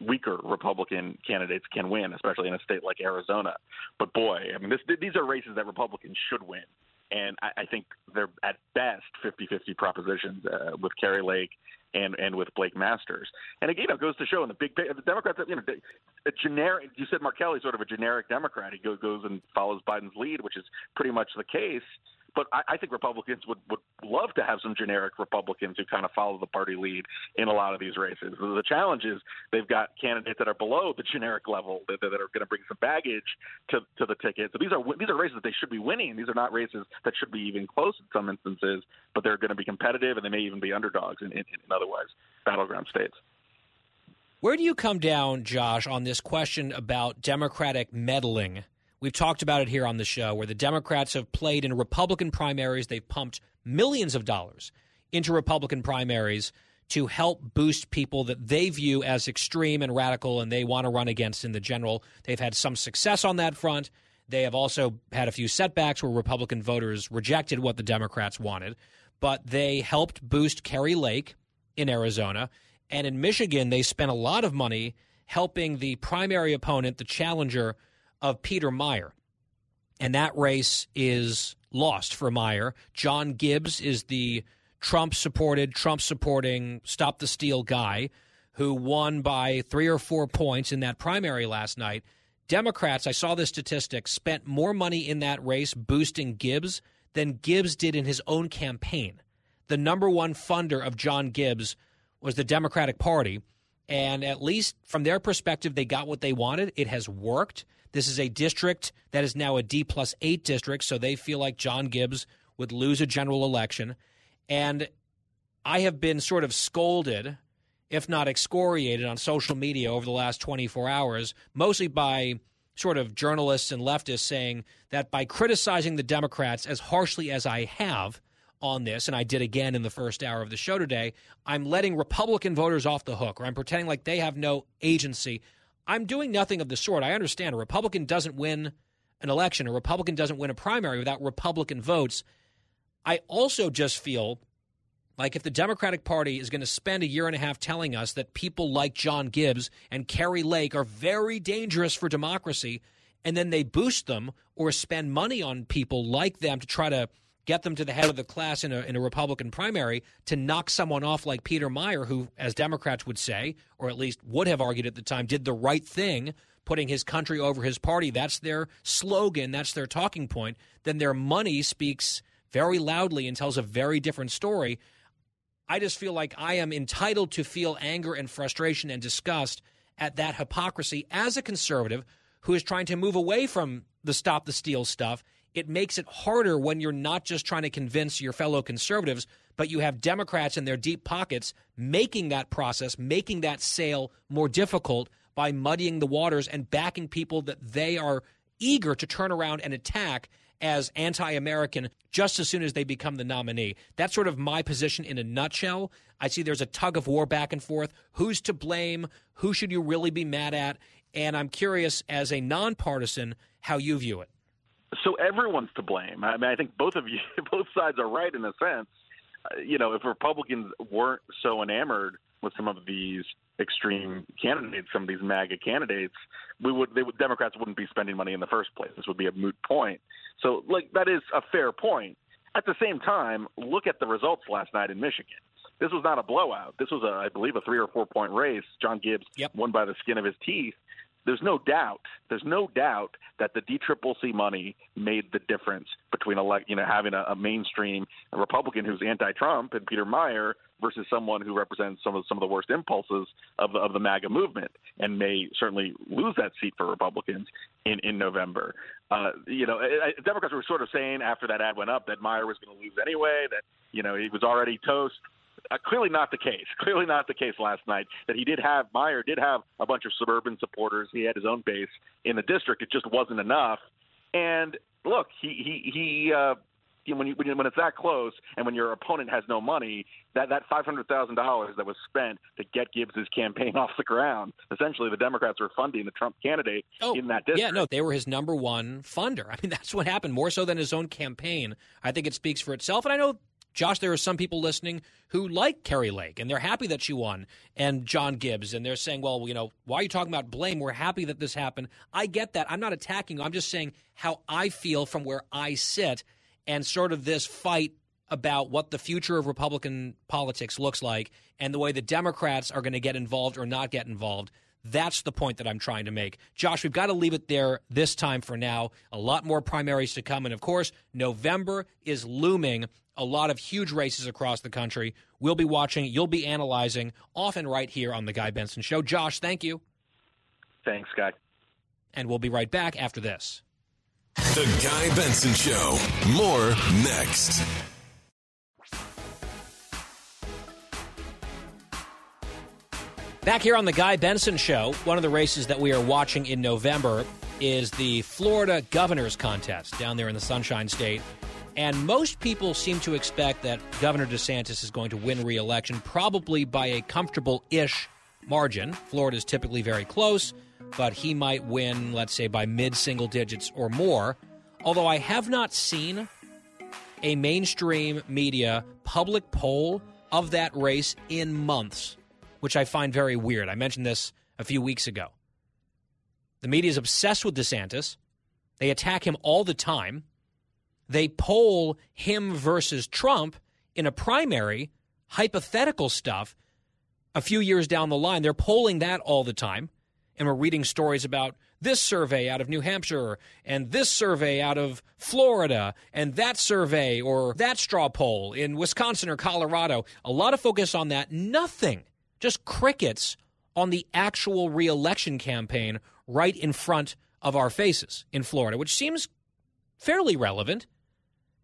weaker Republican candidates can win, especially in a state like Arizona. But boy, I mean, this, these are races that Republicans should win. And I, I think they're at best 50 50 propositions uh, with Kari Lake and and with Blake Masters. And again, it goes to show in the big the Democrats, you know, a generic. You said Mark Kelly's sort of a generic Democrat. He goes and follows Biden's lead, which is pretty much the case. But I, I think Republicans would, would love to have some generic Republicans who kind of follow the party lead in a lot of these races. The challenge is they've got candidates that are below the generic level that, that are going to bring some baggage to, to the ticket. So these are these are races that they should be winning. These are not races that should be even close in some instances, but they're going to be competitive and they may even be underdogs in, in, in otherwise battleground states. Where do you come down, Josh, on this question about Democratic meddling We've talked about it here on the show where the Democrats have played in Republican primaries. They've pumped millions of dollars into Republican primaries to help boost people that they view as extreme and radical and they want to run against in the general. They've had some success on that front. They have also had a few setbacks where Republican voters rejected what the Democrats wanted, but they helped boost Kari Lake in Arizona. And in Michigan, they spent a lot of money helping the primary opponent, the challenger, of Peter Meijer. And that race is lost for Meijer. John Gibbs is the Trump supported, Trump supporting, stop the steal guy who won by three or four points in that primary last night. Democrats, I saw this statistic, spent more money in that race boosting Gibbs than Gibbs did in his own campaign. The number one funder of John Gibbs was the Democratic Party. And at least from their perspective, they got what they wanted. It has worked. This is a district that is now a D plus eight district, so they feel like John Gibbs would lose a general election. And I have been sort of scolded, if not excoriated, on social media over the last 24 hours, mostly by sort of journalists and leftists saying that by criticizing the Democrats as harshly as I have on this, and I did again in the first hour of the show today, I'm letting Republican voters off the hook, or I'm pretending like they have no agency. I'm doing nothing of the sort. I understand a Republican doesn't win an election, a Republican doesn't win a primary without Republican votes. I also just feel like if the Democratic Party is going to spend a year and a half telling us that people like John Gibbs and Kari Lake are very dangerous for democracy, and then they boost them or spend money on people like them to try to get them to the head of the class in a, in a Republican primary to knock someone off like Peter Meijer, who, as Democrats would say, or at least would have argued at the time, did the right thing, putting his country over his party. That's their slogan, that's their talking point. Then their money speaks very loudly and tells a very different story. I just feel like I am entitled to feel anger and frustration and disgust at that hypocrisy as a conservative who is trying to move away from the stop the steal stuff. It makes it harder when you're not just trying to convince your fellow conservatives, but you have Democrats in their deep pockets making that process, making that sale more difficult by muddying the waters and backing people that they are eager to turn around and attack as anti American just as soon as they become the nominee. That's sort of my position in a nutshell. I see there's a tug of war back and forth. Who's to blame? Who should you really be mad at? And I'm curious, as a nonpartisan, how you view it. So everyone's to blame. I mean, I think both of you, both sides are right in a sense. Uh, you know, if Republicans weren't so enamored with some of these extreme candidates, some of these MAGA candidates, we would, they would Democrats wouldn't be spending money in the first place. This would be a moot point. So, like that is a fair point. At the same time, look at the results last night in Michigan. This was not a blowout. This was, a, I believe, a three or four point race. John Gibbs yep. won by the skin of his teeth there's no doubt, there's no doubt that the DCCC money made the difference between elect, you know, having a, a mainstream Republican who's anti-Trump and Peter Meijer versus someone who represents some of some of the worst impulses of the of the MAGA movement and may certainly lose that seat for Republicans in in November. Uh, you know, Democrats were sort of saying after that ad went up that Meijer was going to lose anyway, that you know he was already toast uh, clearly not the case. Clearly not the case last night. That he did have Meijer did have a bunch of suburban supporters. He had his own base in the district. It just wasn't enough. And look, he he he. Uh, when you, when, you, when it's that close, and when your opponent has no money, that that five hundred thousand dollars that was spent to get Gibbs's campaign off the ground, essentially the Democrats were funding the Trump candidate oh, in that district. Yeah, no, they were his number one funder. I mean, that's what happened more so than his own campaign. I think it speaks for itself, and I know Josh, there are some people listening who like Kari Lake and they're happy that she won and John Gibbs and they're saying, well, you know, why are you talking about blame? We're happy that this happened. I get that. I'm not attacking you. I'm just saying how I feel from where I sit and sort of this fight about what the future of Republican politics looks like and the way the Democrats are going to get involved or not get involved. That's the point that I'm trying to make. Josh, we've got to leave it there this time for now. A lot more primaries to come. And of course, November is looming. A lot of huge races across the country. We'll be watching, you'll be analyzing, often right here on The Guy Benson Show. Josh, thank you. Thanks, Guy. And we'll be right back after this. The Guy Benson Show. More next. Back here on the Guy Benson Show, one of the races that we are watching in November is the Florida Governor's Contest down there in the Sunshine State. And most people seem to expect that Governor DeSantis is going to win re election, probably by a comfortable ish margin. Florida is typically very close, but he might win, let's say, by mid single digits or more. Although I have not seen a mainstream media public poll of that race in months which I find very weird. I mentioned this a few weeks ago. The media is obsessed with DeSantis. They attack him all the time. They poll him versus Trump in a primary, hypothetical stuff a few years down the line. They're polling that all the time. And we're reading stories about this survey out of New Hampshire and this survey out of Florida and that survey or that straw poll in Wisconsin or Colorado. A lot of focus on that. Nothing just crickets on the actual reelection campaign right in front of our faces in Florida, which seems fairly relevant.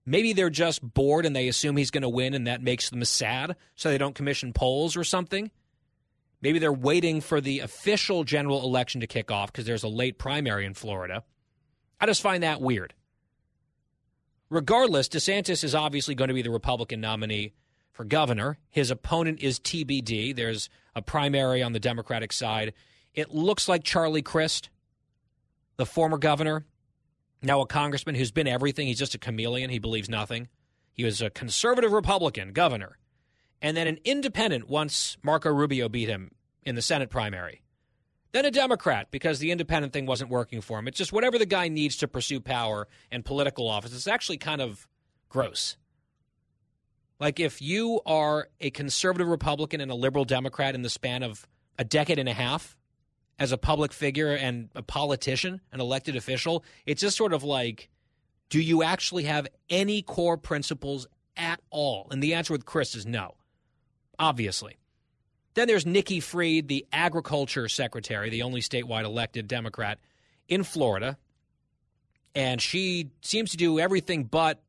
Maybe they're just bored and they assume he's going to win and that makes them sad, so they don't commission polls or something. Maybe they're waiting for the official general election to kick off because there's a late primary in Florida. I just find that weird. Regardless, DeSantis is obviously going to be the Republican nominee for governor. His opponent is TBD. There's a primary on the Democratic side. It looks like Charlie Crist, the former governor, now a congressman who's been everything. He's just a chameleon. He believes nothing. He was a conservative Republican governor, and then an independent once Marco Rubio beat him in the Senate primary. Then a Democrat because the independent thing wasn't working for him. It's just whatever the guy needs to pursue power and political office. It's actually kind of gross. Like if you are a conservative Republican and a liberal Democrat in the span of a decade and a half as a public figure and a politician, an elected official, it's just sort of like, do you actually have any core principles at all? And the answer with Crist is no, obviously. Then there's Nikki Fried, the agriculture secretary, the only statewide elected Democrat in Florida. And she seems to do everything but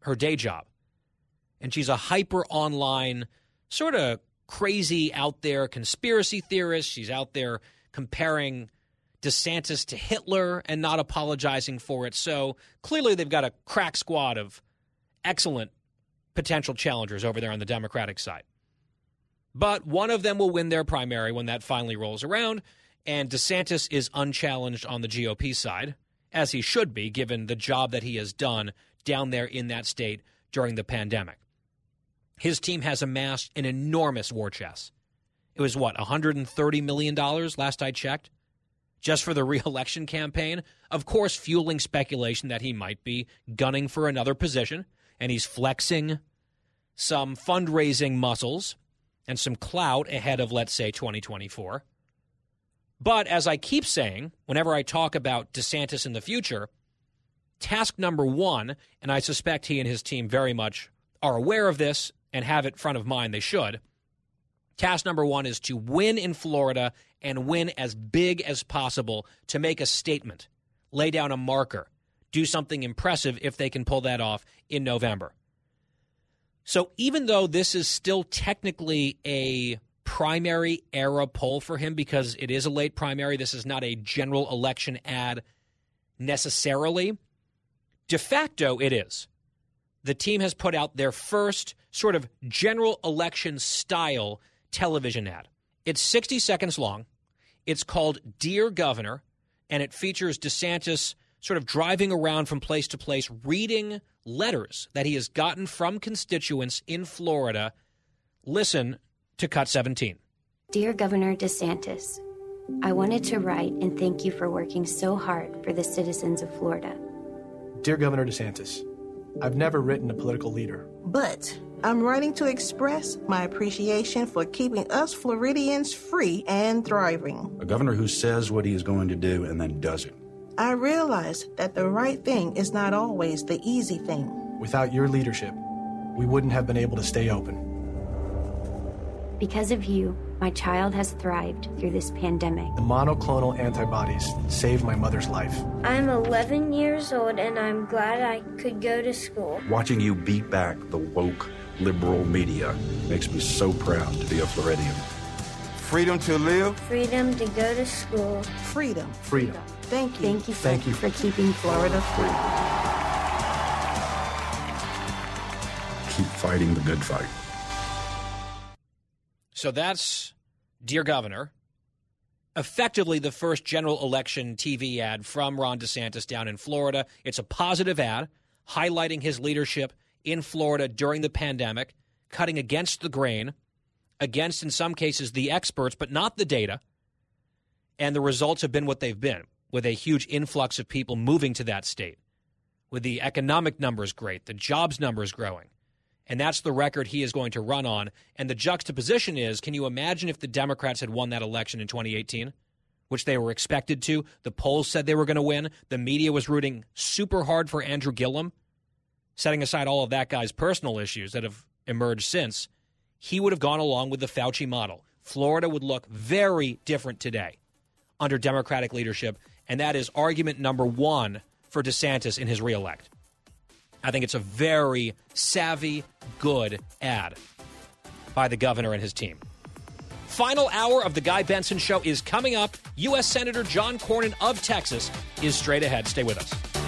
her day job and she's a hyper online, sort of crazy out there conspiracy theorist. She's out there comparing DeSantis to Hitler and not apologizing for it. So clearly, they've got a crack squad of excellent potential challengers over there on the Democratic side. But one of them will win their primary when that finally rolls around, and DeSantis is unchallenged on the GOP side, as he should be, given the job that he has done down there in that state during the pandemic. His team has amassed an enormous war chest. It was what, $130 million last I checked? Just for the reelection campaign. Of course, fueling speculation that he might be gunning for another position, and he's flexing some fundraising muscles and some clout ahead of, let's say, 2024. But as I keep saying, whenever I talk about DeSantis in the future, task number one, and I suspect he and his team very much are aware of this and have it front of mind, they should. Task number one is to win in Florida and win as big as possible to make a statement, lay down a marker, do something impressive if they can pull that off in November. So even though this is still technically a primary era poll for him because it is a late primary, this is not a general election ad necessarily. De facto, it is the team has put out their first sort of general election style television ad. It's 60 seconds long. It's called Dear Governor, and it features DeSantis sort of driving around from place to place, reading letters that he has gotten from constituents in Florida. Listen to Cut 17. Dear Governor DeSantis, I wanted to write and thank you for working so hard for the citizens of Florida. Dear Governor DeSantis, I've never written a political leader. But I'm writing to express my appreciation for keeping us Floridians free and thriving. A governor who says what he is going to do and then does it. I realize that the right thing is not always the easy thing. Without your leadership, we wouldn't have been able to stay open. Because of you, my child has thrived through this pandemic. The monoclonal antibodies saved my mother's life. I'm 11 years old and I'm glad I could go to school. Watching you beat back the woke liberal media makes me so proud to be a Floridian. Freedom to live. Freedom to go to school. Freedom. Freedom. Thank you. Thank you for, Thank you. for keeping Florida free. Keep fighting the good fight. So that's Dear Governor, effectively the first general election TV ad from Ron DeSantis down in Florida. It's a positive ad highlighting his leadership in Florida during the pandemic, cutting against the grain, against, in some cases, the experts, but not the data. And the results have been what they've been, with a huge influx of people moving to that state, with the economic numbers great, the jobs numbers growing. And that's the record he is going to run on. And the juxtaposition is can you imagine if the Democrats had won that election in 2018, which they were expected to? The polls said they were going to win. The media was rooting super hard for Andrew Gillum, setting aside all of that guy's personal issues that have emerged since. He would have gone along with the Fauci model. Florida would look very different today under Democratic leadership. And that is argument number one for DeSantis in his reelect. I think it's a very savvy, good ad by the governor and his team. Final hour of the Guy Benson Show is coming up. U.S. Senator John Cornyn of Texas is straight ahead. Stay with us.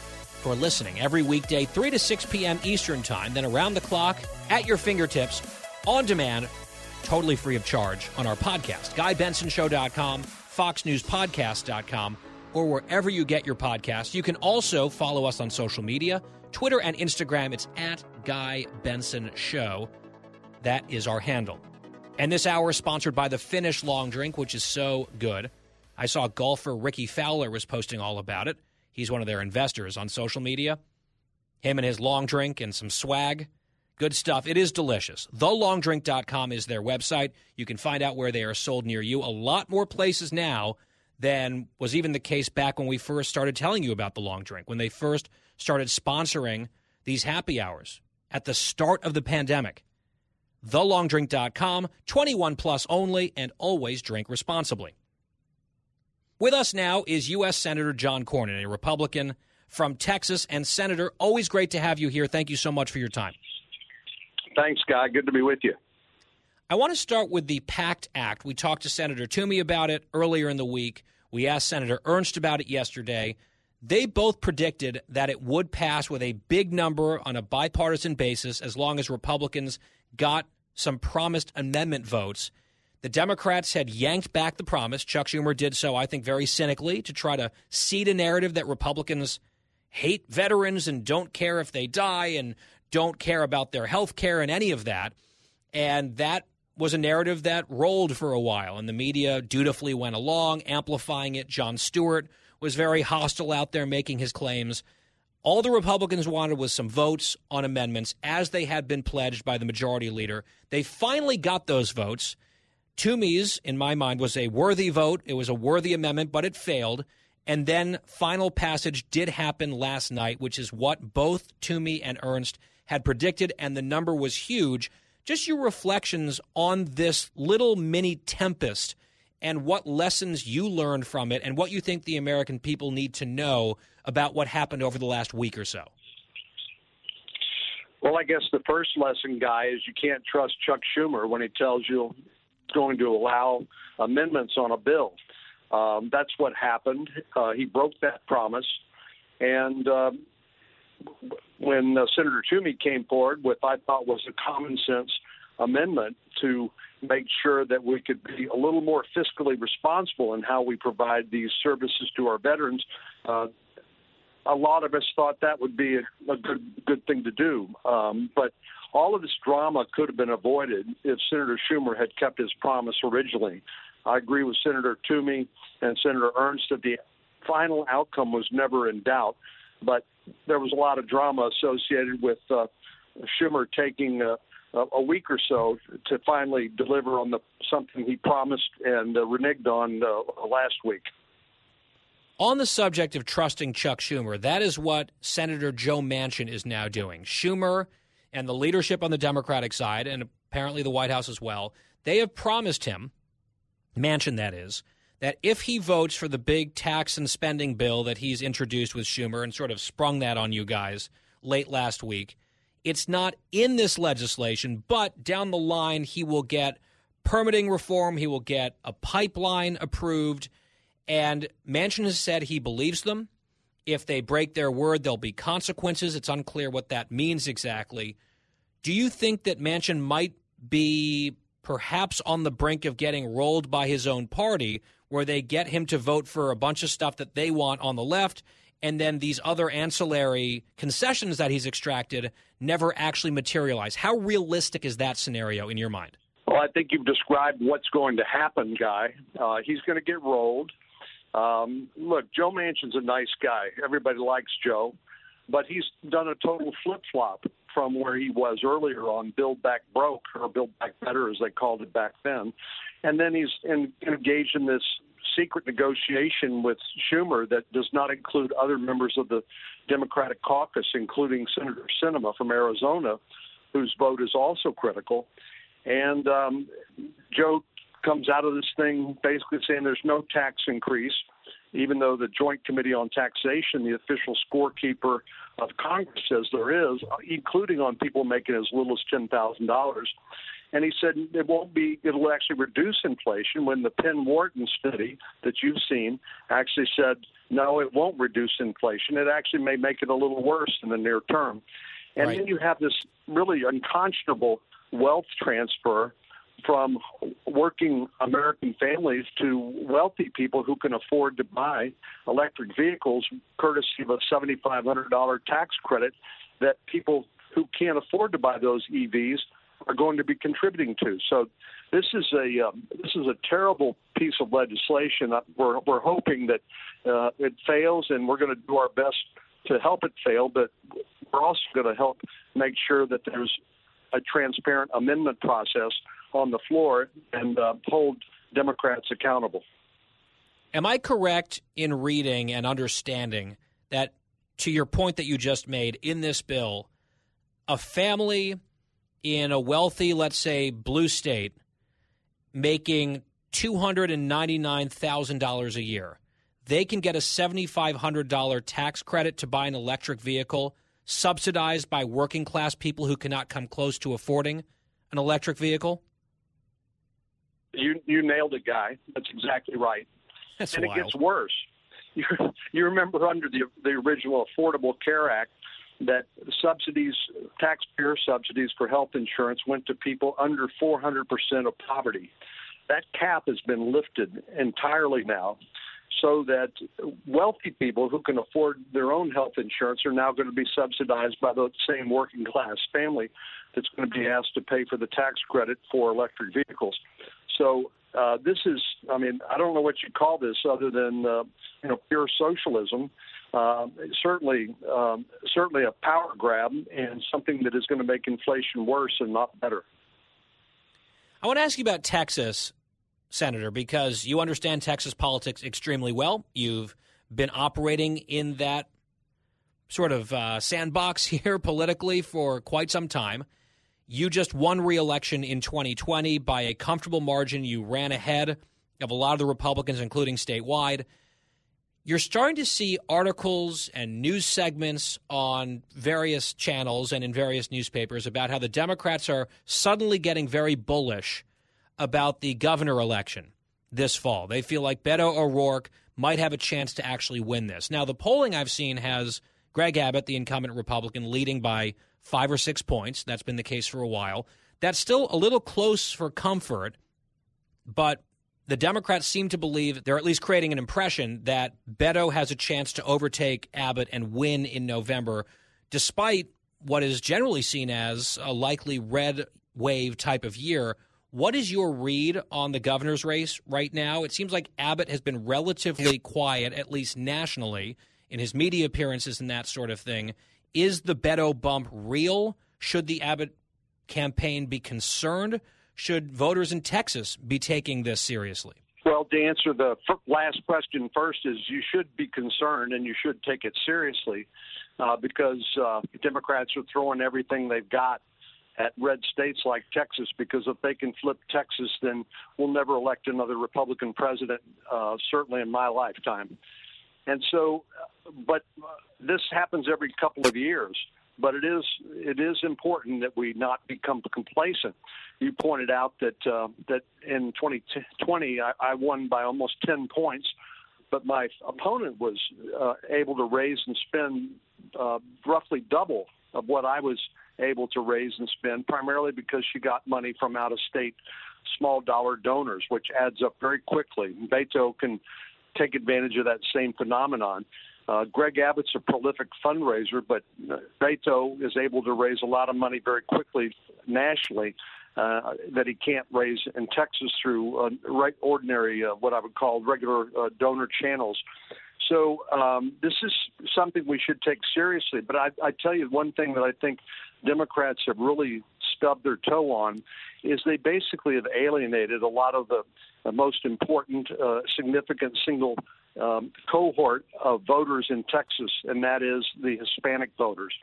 for listening. Every weekday, 3 to 6 p.m. Eastern Time, then around the clock, at your fingertips, on demand, totally free of charge on our podcast, GuyBensonShow.com, FoxNewsPodcast.com, or wherever you get your podcasts. You can also follow us on social media Twitter and Instagram. It's at Guy Benson Show. That is our handle. And this hour is sponsored by the Finnish Long Drink, which is so good. I saw golfer Rickie Fowler was posting all about it. He's one of their investors on social media. Him and his long drink and some swag. Good stuff. It is delicious. TheLongDrink.com is their website. You can find out where they are sold near you. A lot more places now than was even the case back when we first started telling you about the long drink, when they first started sponsoring these happy hours at the start of the pandemic. TheLongDrink.com, 21 plus only, and always drink responsibly. With us now is U.S. Senator John Cornyn, a Republican from Texas. And, Senator, always great to have you here. Thank you so much for your time. Thanks, Guy. Good to be with you. I want to start with the PACT Act. We talked to Senator Toomey about it earlier in the week. We asked Senator Ernst about it yesterday. They both predicted that it would pass with a big number on a bipartisan basis as long as Republicans got some promised amendment votes. The Democrats had yanked back the promise. Chuck Schumer did so, I think, very cynically to try to seed a narrative that Republicans hate veterans and don't care if they die and don't care about their health care and any of that. And that was a narrative that rolled for a while, and the media dutifully went along, amplifying it. Jon Stewart was very hostile out there making his claims. All the Republicans wanted was some votes on amendments, as they had been pledged by the majority leader. They finally got those votes. Toomey's, in my mind, was a worthy vote. It was a worthy amendment, but it failed. And then final passage did happen last night, which is what both Toomey and Ernst had predicted, and the number was huge. Just your reflections on this little mini tempest and what lessons you learned from it and what you think the American people need to know about what happened over the last week or so. Well, I guess the first lesson, Guy, is you can't trust Chuck Schumer when he tells you going to allow amendments on a bill. Um, that's what happened. Uh, he broke that promise. And uh, when uh, Senator Toomey came forward with, I thought, was a common sense amendment to make sure that we could be a little more fiscally responsible in how we provide these services to our veterans. Uh, a lot of us thought that would be a, a good good thing to do, um, but all of this drama could have been avoided if Senator Schumer had kept his promise originally. I agree with Senator Toomey and Senator Ernst that the final outcome was never in doubt, but there was a lot of drama associated with uh, Schumer taking a, week or so to finally deliver on the something he promised and uh, reneged on uh, last week. On the subject of trusting Chuck Schumer, that is what Senator Joe Manchin is now doing. Schumer and the leadership on the Democratic side, and apparently the White House as well, they have promised him, Manchin that is, that if he votes for the big tax and spending bill that he's introduced with Schumer and sort of sprung that on you guys late last week, it's not in this legislation, but down the line he will get permitting reform, he will get a pipeline approved, and Manchin has said he believes them. If they break their word, there'll be consequences. It's unclear what that means exactly. Do you think that Manchin might be perhaps on the brink of getting rolled by his own party, where they get him to vote for a bunch of stuff that they want on the left, and then these other ancillary concessions that he's extracted never actually materialize? How realistic is that scenario in your mind? Well, I think you've described what's going to happen, Guy. Uh, he's going to get rolled. Um, look, Joe Manchin's a nice guy. Everybody likes Joe, but he's done a total flip flop from where he was earlier on Build Back Broke or Build Back Better, as they called it back then. And then he's in, engaged in this secret negotiation with Schumer that does not include other members of the Democratic caucus, including Senator Sinema from Arizona, whose vote is also critical. And um, Joe comes out of this thing basically saying there's no tax increase, even though the Joint Committee on Taxation, the official scorekeeper of Congress, says there is, including on people making as little as ten thousand dollars. And he said it won't be, it'll actually reduce inflation when the Penn Wharton study that you've seen actually said, no, it won't reduce inflation. It actually may make it a little worse in the near term. And Right. then you have this really unconscionable wealth transfer from working American families to wealthy people who can afford to buy electric vehicles courtesy of a $7,500 tax credit that people who can't afford to buy those EVs are going to be contributing to. So this is a um, this is a terrible piece of legislation. Uh, We're we're hoping that uh, it fails, and we're going to do our best to help it fail. But we're also going to help make sure that there's a transparent amendment process on the floor and uh, hold Democrats accountable. Am I correct in reading and understanding that, to your point that you just made, in this bill, a family in a wealthy, let's say, blue state, making $299,000 a year, they can get a $7,500 tax credit to buy an electric vehicle subsidized by working class people who cannot come close to affording an electric vehicle? You you nailed it, guy. That's exactly right. That's and wild. it gets worse. You, you remember under the the original Affordable Care Act that subsidies, taxpayer subsidies for health insurance went to people under 400% of poverty. That cap has been lifted entirely now so that wealthy people who can afford their own health insurance are now going to be subsidized by the same working class family that's going to be mm-hmm. asked to pay for the tax credit for electric vehicles. So uh, this is, I mean, I don't know what you call this other than, uh, you know, pure socialism. Uh, certainly, um, certainly a power grab and something that is going to make inflation worse and not better. I want to ask you about Texas, Senator, because you understand Texas politics extremely well. You've been operating in that sort of uh, sandbox here politically for quite some time. You just won re election in 2020 by a comfortable margin. You ran ahead of a lot of the Republicans, including statewide. You're starting to see articles and news segments on various channels and in various newspapers about how the Democrats are suddenly getting very bullish about the governor election this fall. They feel like Beto O'Rourke might have a chance to actually win this. Now, the polling I've seen has Greg Abbott, the incumbent Republican, leading by five or six points. That's been the case for a while. That's still a little close for comfort, but the Democrats seem to believe they're at least creating an impression that Beto has a chance to overtake Abbott and win in November, despite what is generally seen as a likely red wave type of year. What is your read on the governor's race right now? It seems like Abbott has been relatively quiet, at least nationally, in his media appearances and that sort of thing. Is the Beto bump real? Should the Abbott campaign be concerned? Should voters in Texas be taking this seriously? Well, to answer the last question first, is you should be concerned and you should take it seriously uh, because uh, Democrats are throwing everything they've got at red states like Texas because if they can flip Texas, then we'll never elect another Republican president, uh, certainly in my lifetime. And so, but this happens every couple of years. But it is it is important that we not become complacent. You pointed out that uh, that in 2020 I, I won by almost 10 points, but my opponent was uh, able to raise and spend uh, roughly double of what I was able to raise and spend, primarily because she got money from out of state small dollar donors, which adds up very quickly. Beto can take advantage of that same phenomenon. Uh, Greg Abbott's a prolific fundraiser, but Beto is able to raise a lot of money very quickly nationally uh, that he can't raise in Texas through uh, right ordinary, uh, what I would call regular uh, donor channels. So um, this is something we should take seriously. But I, I tell you one thing that I think Democrats have really stubbed their toe on is they basically have alienated a lot of the, the most important, uh, significant single um, cohort of voters in Texas, and that is the Hispanic voters.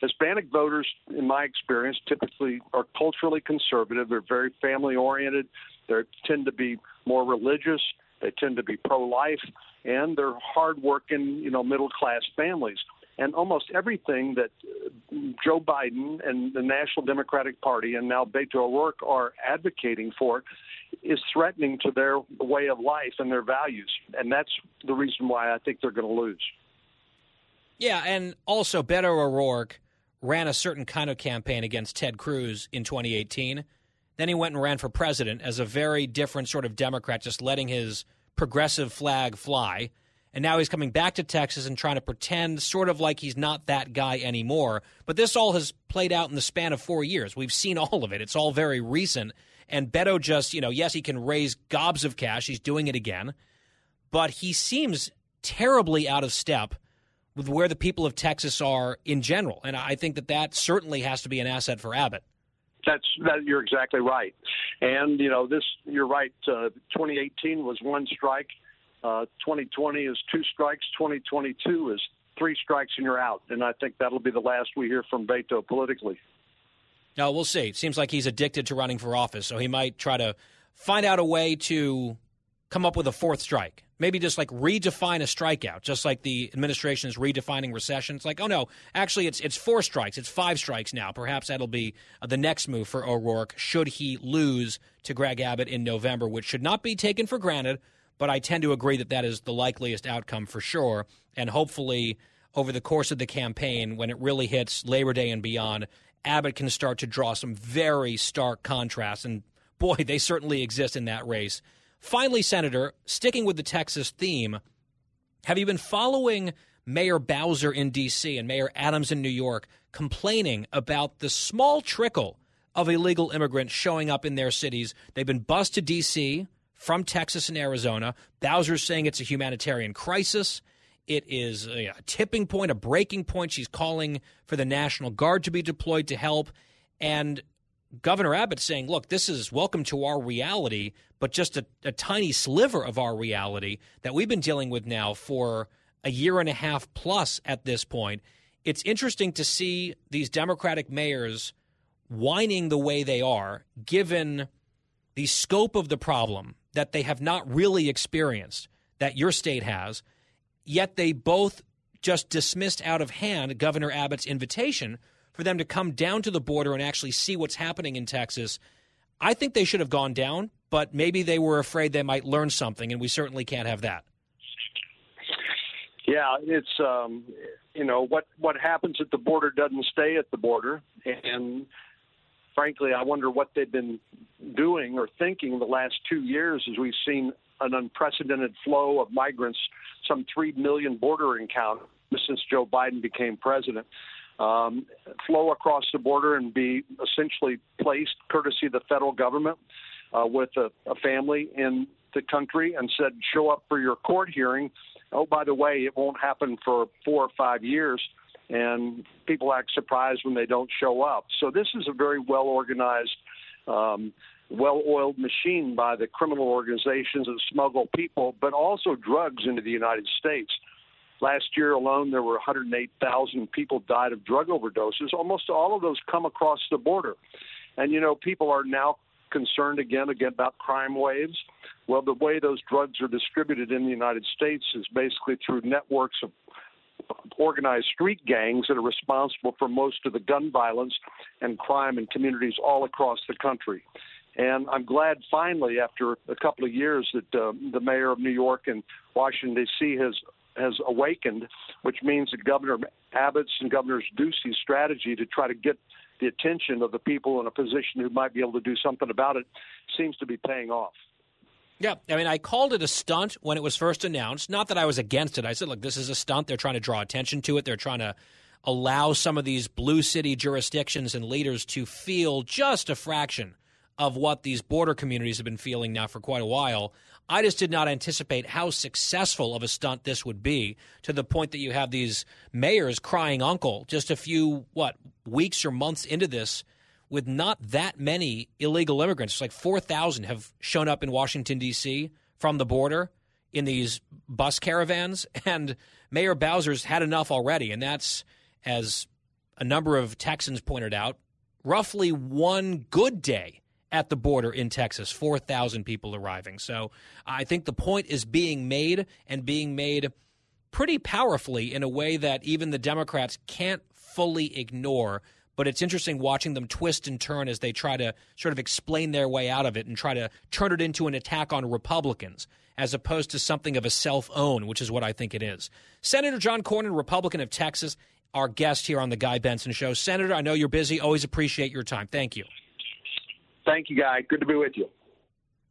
Hispanic voters, in my experience, typically are culturally conservative. They're very family oriented. They tend to be more religious. They tend to be pro life, and they're hardworking, you know, middle class families. And almost everything that uh, Joe Biden and the National Democratic Party and now Beto O'Rourke are advocating for is threatening to their way of life and their values. And that's the reason why I think they're going to lose. Yeah, and also Beto O'Rourke ran a certain kind of campaign against Ted Cruz in 2018. Then he went and ran for president as a very different sort of Democrat, just letting his progressive flag fly. And now he's coming back to Texas and trying to pretend sort of like he's not that guy anymore. But this all has played out in the span of four years. We've seen all of it. It's all very recent. And Beto just, you know, yes, he can raise gobs of cash. He's doing it again. But he seems terribly out of step with where the people of Texas are in general. And I think that that certainly has to be an asset for Abbott. That's that. You're exactly right. And you know, this. You're right. Uh, 2018 was one strike. Uh, 2020 is two strikes. 2022 is three strikes and you're out. And I think that'll be the last we hear from Beto politically. No, we'll see. It seems like he's addicted to running for office, so he might try to find out a way to come up with a fourth strike. Maybe just like redefine a strikeout, just like the administration is redefining recession. It's like, oh no, actually, it's it's four strikes, it's five strikes now. Perhaps that'll be uh, the next move for O'Rourke should he lose to Greg Abbott in November, which should not be taken for granted. But I tend to agree that that is the likeliest outcome for sure, and hopefully over the course of the campaign, when it really hits Labor Day and beyond, Abbott can start to draw some very stark contrasts. And boy, they certainly exist in that race. Finally, Senator, sticking with the Texas theme, have you been following Mayor Bowser in D.C. and Mayor Adams in New York complaining about the small trickle of illegal immigrants showing up in their cities? They've been bused to D.C. from Texas and Arizona. Bowser's saying it's a humanitarian crisis. It is a, tipping point, a breaking point. She's calling for the National Guard to be deployed to help. And Governor Abbott saying, look, this is welcome to our reality, but just a, a, tiny sliver of our reality that we've been dealing with now for a year and a half plus at this point. It's interesting to see these Democratic mayors whining the way they are, given the scope of the problem that they have not really experienced, that your state has Yet they both just dismissed out of hand Governor Abbott's invitation for them to come down to the border and actually see what's happening in Texas. I think they should have gone down, but maybe they were afraid they might learn something, and we certainly can't have that. Yeah, it's um, you know what what happens at the border doesn't stay at the border, and frankly, I wonder what they've been doing or thinking the last two years as we've seen an unprecedented flow of migrants, some 3 million border encounters since Joe Biden became president. Um, flow across the border and be essentially placed, courtesy of the federal government, uh, with a, a family in the country and said, show up for your court hearing. Oh, by the way, it won't happen for four or five years. And people act surprised when they don't show up. So this is a very well organized um, well oiled machine by the criminal organizations that smuggle people, but also drugs into the United States. Last year alone, there were 108,000 people died of drug overdoses. Almost all of those come across the border. And, you know, people are now concerned again, again about crime waves. Well, the way those drugs are distributed in the United States is basically through networks of organized street gangs that are responsible for most of the gun violence and crime in communities all across the country. And I'm glad finally, after a couple of years, that uh, the mayor of New York and Washington D.C. has has awakened, which means that Governor Abbott's and Governor Ducey's strategy to try to get the attention of the people in a position who might be able to do something about it seems to be paying off. Yeah, I mean, I called it a stunt when it was first announced. Not that I was against it. I said, look, this is a stunt. They're trying to draw attention to it. They're trying to allow some of these blue city jurisdictions and leaders to feel just a fraction of what these border communities have been feeling now for quite a while. I just did not anticipate how successful of a stunt this would be to the point that you have these mayors crying uncle just a few, what, weeks or months into this with not that many illegal immigrants. It's like 4,000 have shown up in Washington, D.C. from the border in these bus caravans. And Mayor Bowser's had enough already. And that's, as a number of Texans pointed out, roughly one good day at the border in Texas, 4,000 people arriving. So I think the point is being made and being made pretty powerfully in a way that even the Democrats can't fully ignore. But it's interesting watching them twist and turn as they try to sort of explain their way out of it and try to turn it into an attack on Republicans as opposed to something of a self own, which is what I think it is. Senator John Cornyn, Republican of Texas, our guest here on the Guy Benson Show. Senator, I know you're busy. Always appreciate your time. Thank you. Thank you, Guy. Good to be with you.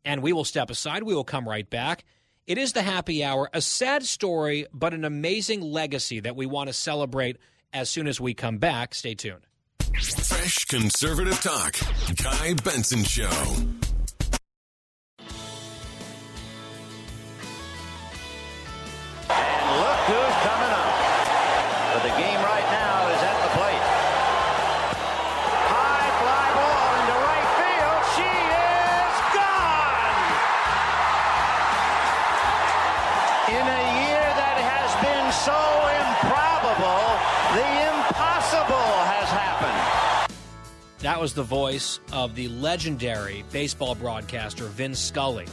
And we will step aside. We will come right back. It is the happy hour, a sad story, but an amazing legacy that we want to celebrate as soon as we come back. Stay tuned. Fresh conservative talk. Guy Benson Show. Was the voice of the legendary baseball broadcaster Vin Scully,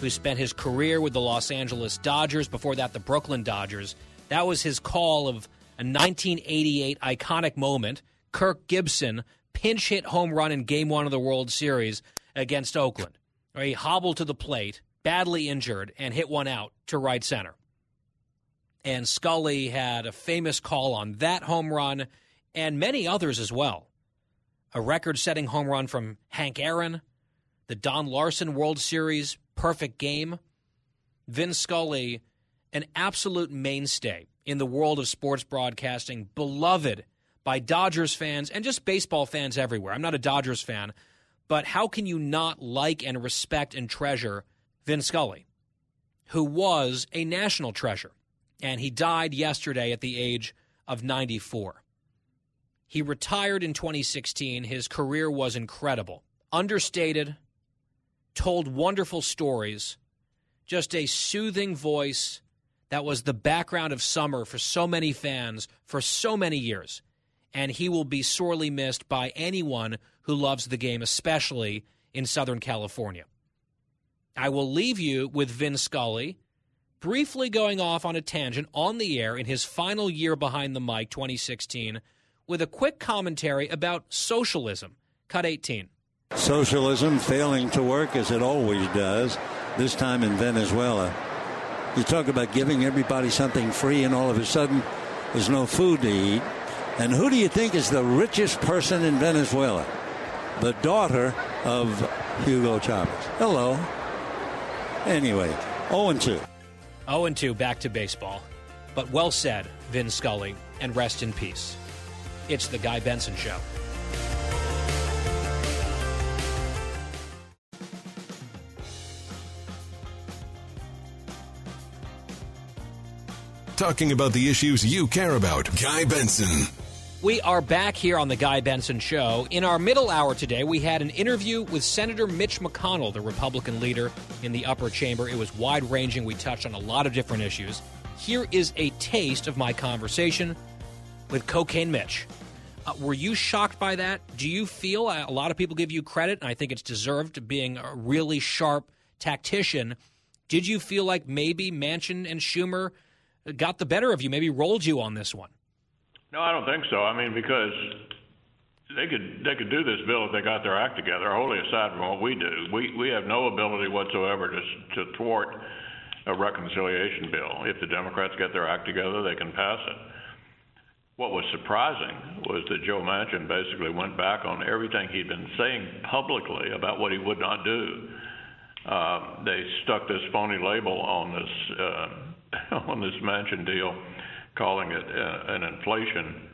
who spent his career with the Los Angeles Dodgers, before that, the Brooklyn Dodgers. That was his call of a 1988 iconic moment. Kirk Gibson pinch hit home run in game one of the World Series against Oakland. He hobbled to the plate, badly injured, and hit one out to right center. And Scully had a famous call on that home run and many others as well a record setting home run from Hank Aaron, the Don Larsen World Series perfect game. Vin Scully, an absolute mainstay in the world of sports broadcasting, beloved by Dodgers fans and just baseball fans everywhere. I'm not a Dodgers fan, but how can you not like and respect and treasure Vin Scully, who was a national treasure? And he died yesterday at the age of 94. He retired in 2016. His career was incredible, understated, told wonderful stories, just a soothing voice that was the background of summer for so many fans for so many years. And he will be sorely missed by anyone who loves the game, especially in Southern California. I will leave you with Vin Scully briefly going off on a tangent on the air in his final year behind the mic, 2016 with a quick commentary about socialism. Cut 18. Socialism failing to work as it always does, this time in Venezuela. You talk about giving everybody something free, and all of a sudden there's no food to eat. And who do you think is the richest person in Venezuela? The daughter of Hugo Chavez. Hello. Anyway, 0 2. 0 2, back to baseball. But well said, Vin Scully, and rest in peace. It's The Guy Benson Show. Talking about the issues you care about. Guy Benson. We are back here on the Guy Benson Show. In our middle hour today, we had an interview with Senator Mitch McConnell, the Republican leader in the upper chamber. It was wide ranging. We touched on a lot of different issues. Here is a taste of my conversation with Cocaine Mitch. Uh, were you shocked by that? Do you feel uh, a lot of people give you credit, and I think it's deserved, being a really sharp tactician? Did you feel like maybe Manchin and Schumer got the better of you, maybe rolled you on this one? No, I don't think so. I mean, because they could they could do this bill if they got their act together. Wholly aside from what we do, we we have no ability whatsoever to to thwart a reconciliation bill. If the Democrats get their act together, they can pass it. What was surprising was that Joe Manchin basically went back on everything he'd been saying publicly about what he would not do. Uh, they stuck this phony label on this uh, on this Manchin deal, calling it uh, an inflation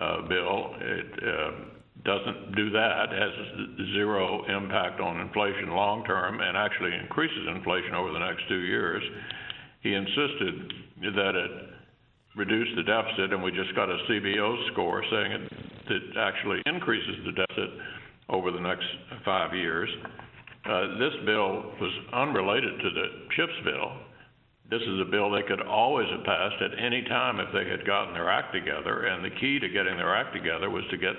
uh, bill. It uh, doesn't do that. Has zero impact on inflation long term, and actually increases inflation over the next two years. He insisted that it reduce the deficit, and we just got a CBO score saying it that actually increases the deficit over the next five years. Uh, this bill was unrelated to the CHIPS bill. This is a bill they could always have passed at any time if they had gotten their act together. And the key to getting their act together was to get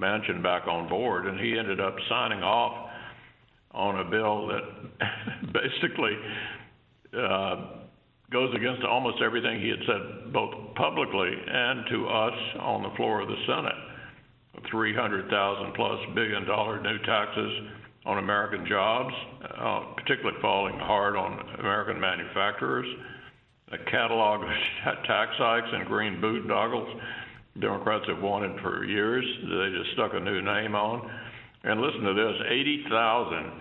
Manchin back on board, and he ended up signing off on a bill that basically uh, goes against almost everything he had said both publicly and to us on the floor of the Senate. 300,000 plus billion dollar new taxes on American jobs, uh, particularly falling hard on American manufacturers, a catalog of tax hikes and green boondoggles Democrats have wanted for years. They just stuck a new name on. And listen to this 80,000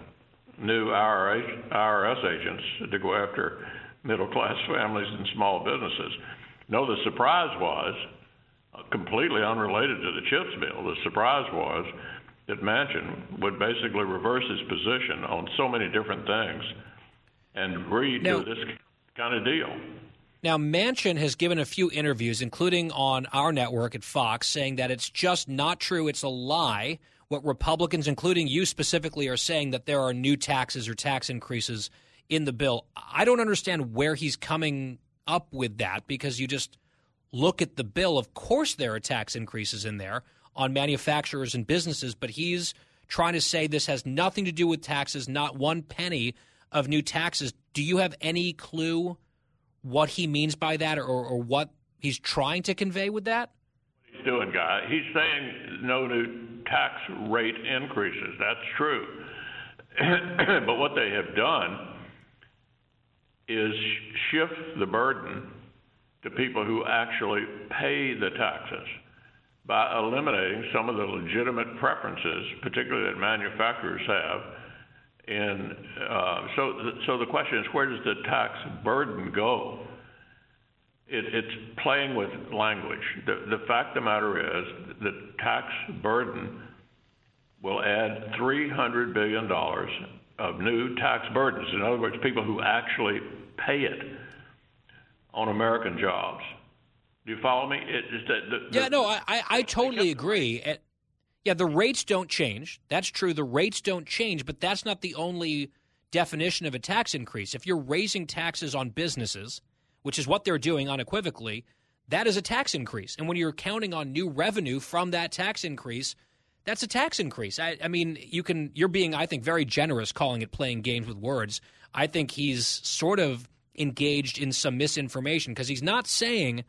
new IRS agents to go after middle class families and small businesses. No, the surprise was uh, completely unrelated to the CHIPS bill. The surprise was that Manchin would basically reverse his position on so many different things and agree now, to this kind of deal. Now, Manchin has given a few interviews, including on our network at Fox, saying that it's just not true. It's a lie. What Republicans, including you specifically, are saying that there are new taxes or tax increases in the bill. I don't understand where he's coming up with that because you just look at the bill. Of course, there are tax increases in there on manufacturers and businesses, but he's trying to say this has nothing to do with taxes, not one penny of new taxes. Do you have any clue what he means by that or, or what he's trying to convey with that? He's doing, guy. He's saying no new tax rate increases. That's true. but what they have done is shift the burden to people who actually pay the taxes by eliminating some of the legitimate preferences, particularly that manufacturers have. And uh, so, so the question is, where does the tax burden go? It, it's playing with language. The, the fact of the matter is, the tax burden will add $300 billion of new tax burdens. In other words, people who actually pay it on American jobs. Do you follow me? It, the, the, yeah, no, I, I, I totally agree. yeah, the rates don't change. That's true. The rates don't change, but that's not the only definition of a tax increase. If you're raising taxes on businesses, which is what they're doing unequivocally, that is a tax increase. And when you're counting on new revenue from that tax increase, that's a tax increase. I, I, mean, you can. You're being, I think, very generous calling it playing games with words. I think he's sort of engaged in some misinformation because he's not saying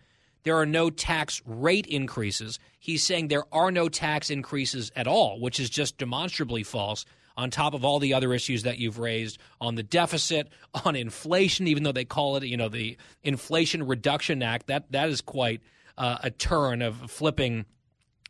there are no tax rate increases. He's saying there are no tax increases at all, which is just demonstrably false. On top of all the other issues that you've raised on the deficit, on inflation, even though they call it, you know, the Inflation Reduction Act, that that is quite uh, a turn of flipping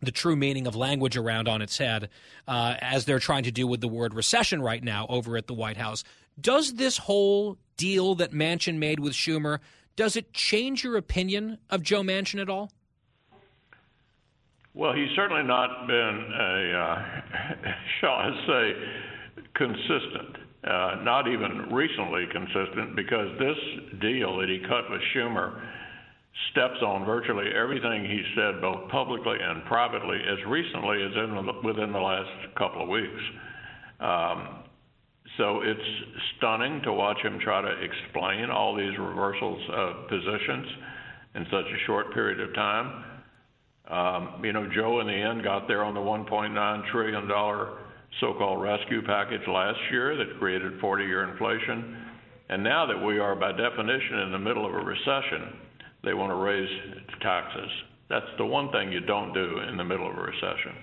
the true meaning of language around on its head, uh, as they're trying to do with the word recession right now over at the White House. Does this whole deal that Manchin made with Schumer does it change your opinion of Joe Manchin at all? Well, he's certainly not been a, uh, shall I say, consistent. Uh, not even recently consistent, because this deal that he cut with Schumer steps on virtually everything he said, both publicly and privately, as recently as in the, within the last couple of weeks. Um, so it's stunning to watch him try to explain all these reversals of positions in such a short period of time. Um, you know, Joe in the end got there on the $1.9 trillion so-called rescue package last year that created 40-year inflation. And now that we are by definition in the middle of a recession, they want to raise taxes. That's the one thing you don't do in the middle of a recession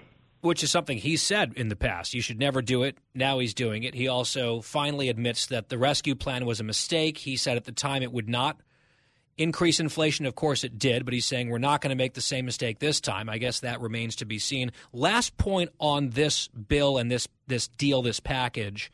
which is something he said in the past. You should never do it. Now he's doing it. He also finally admits that the rescue plan was a mistake. He said at the time it would not increase inflation. Of course, it did, but he's saying we're not going to make the same mistake this time. I guess that remains to be seen. Last point on this bill and this this deal, this package.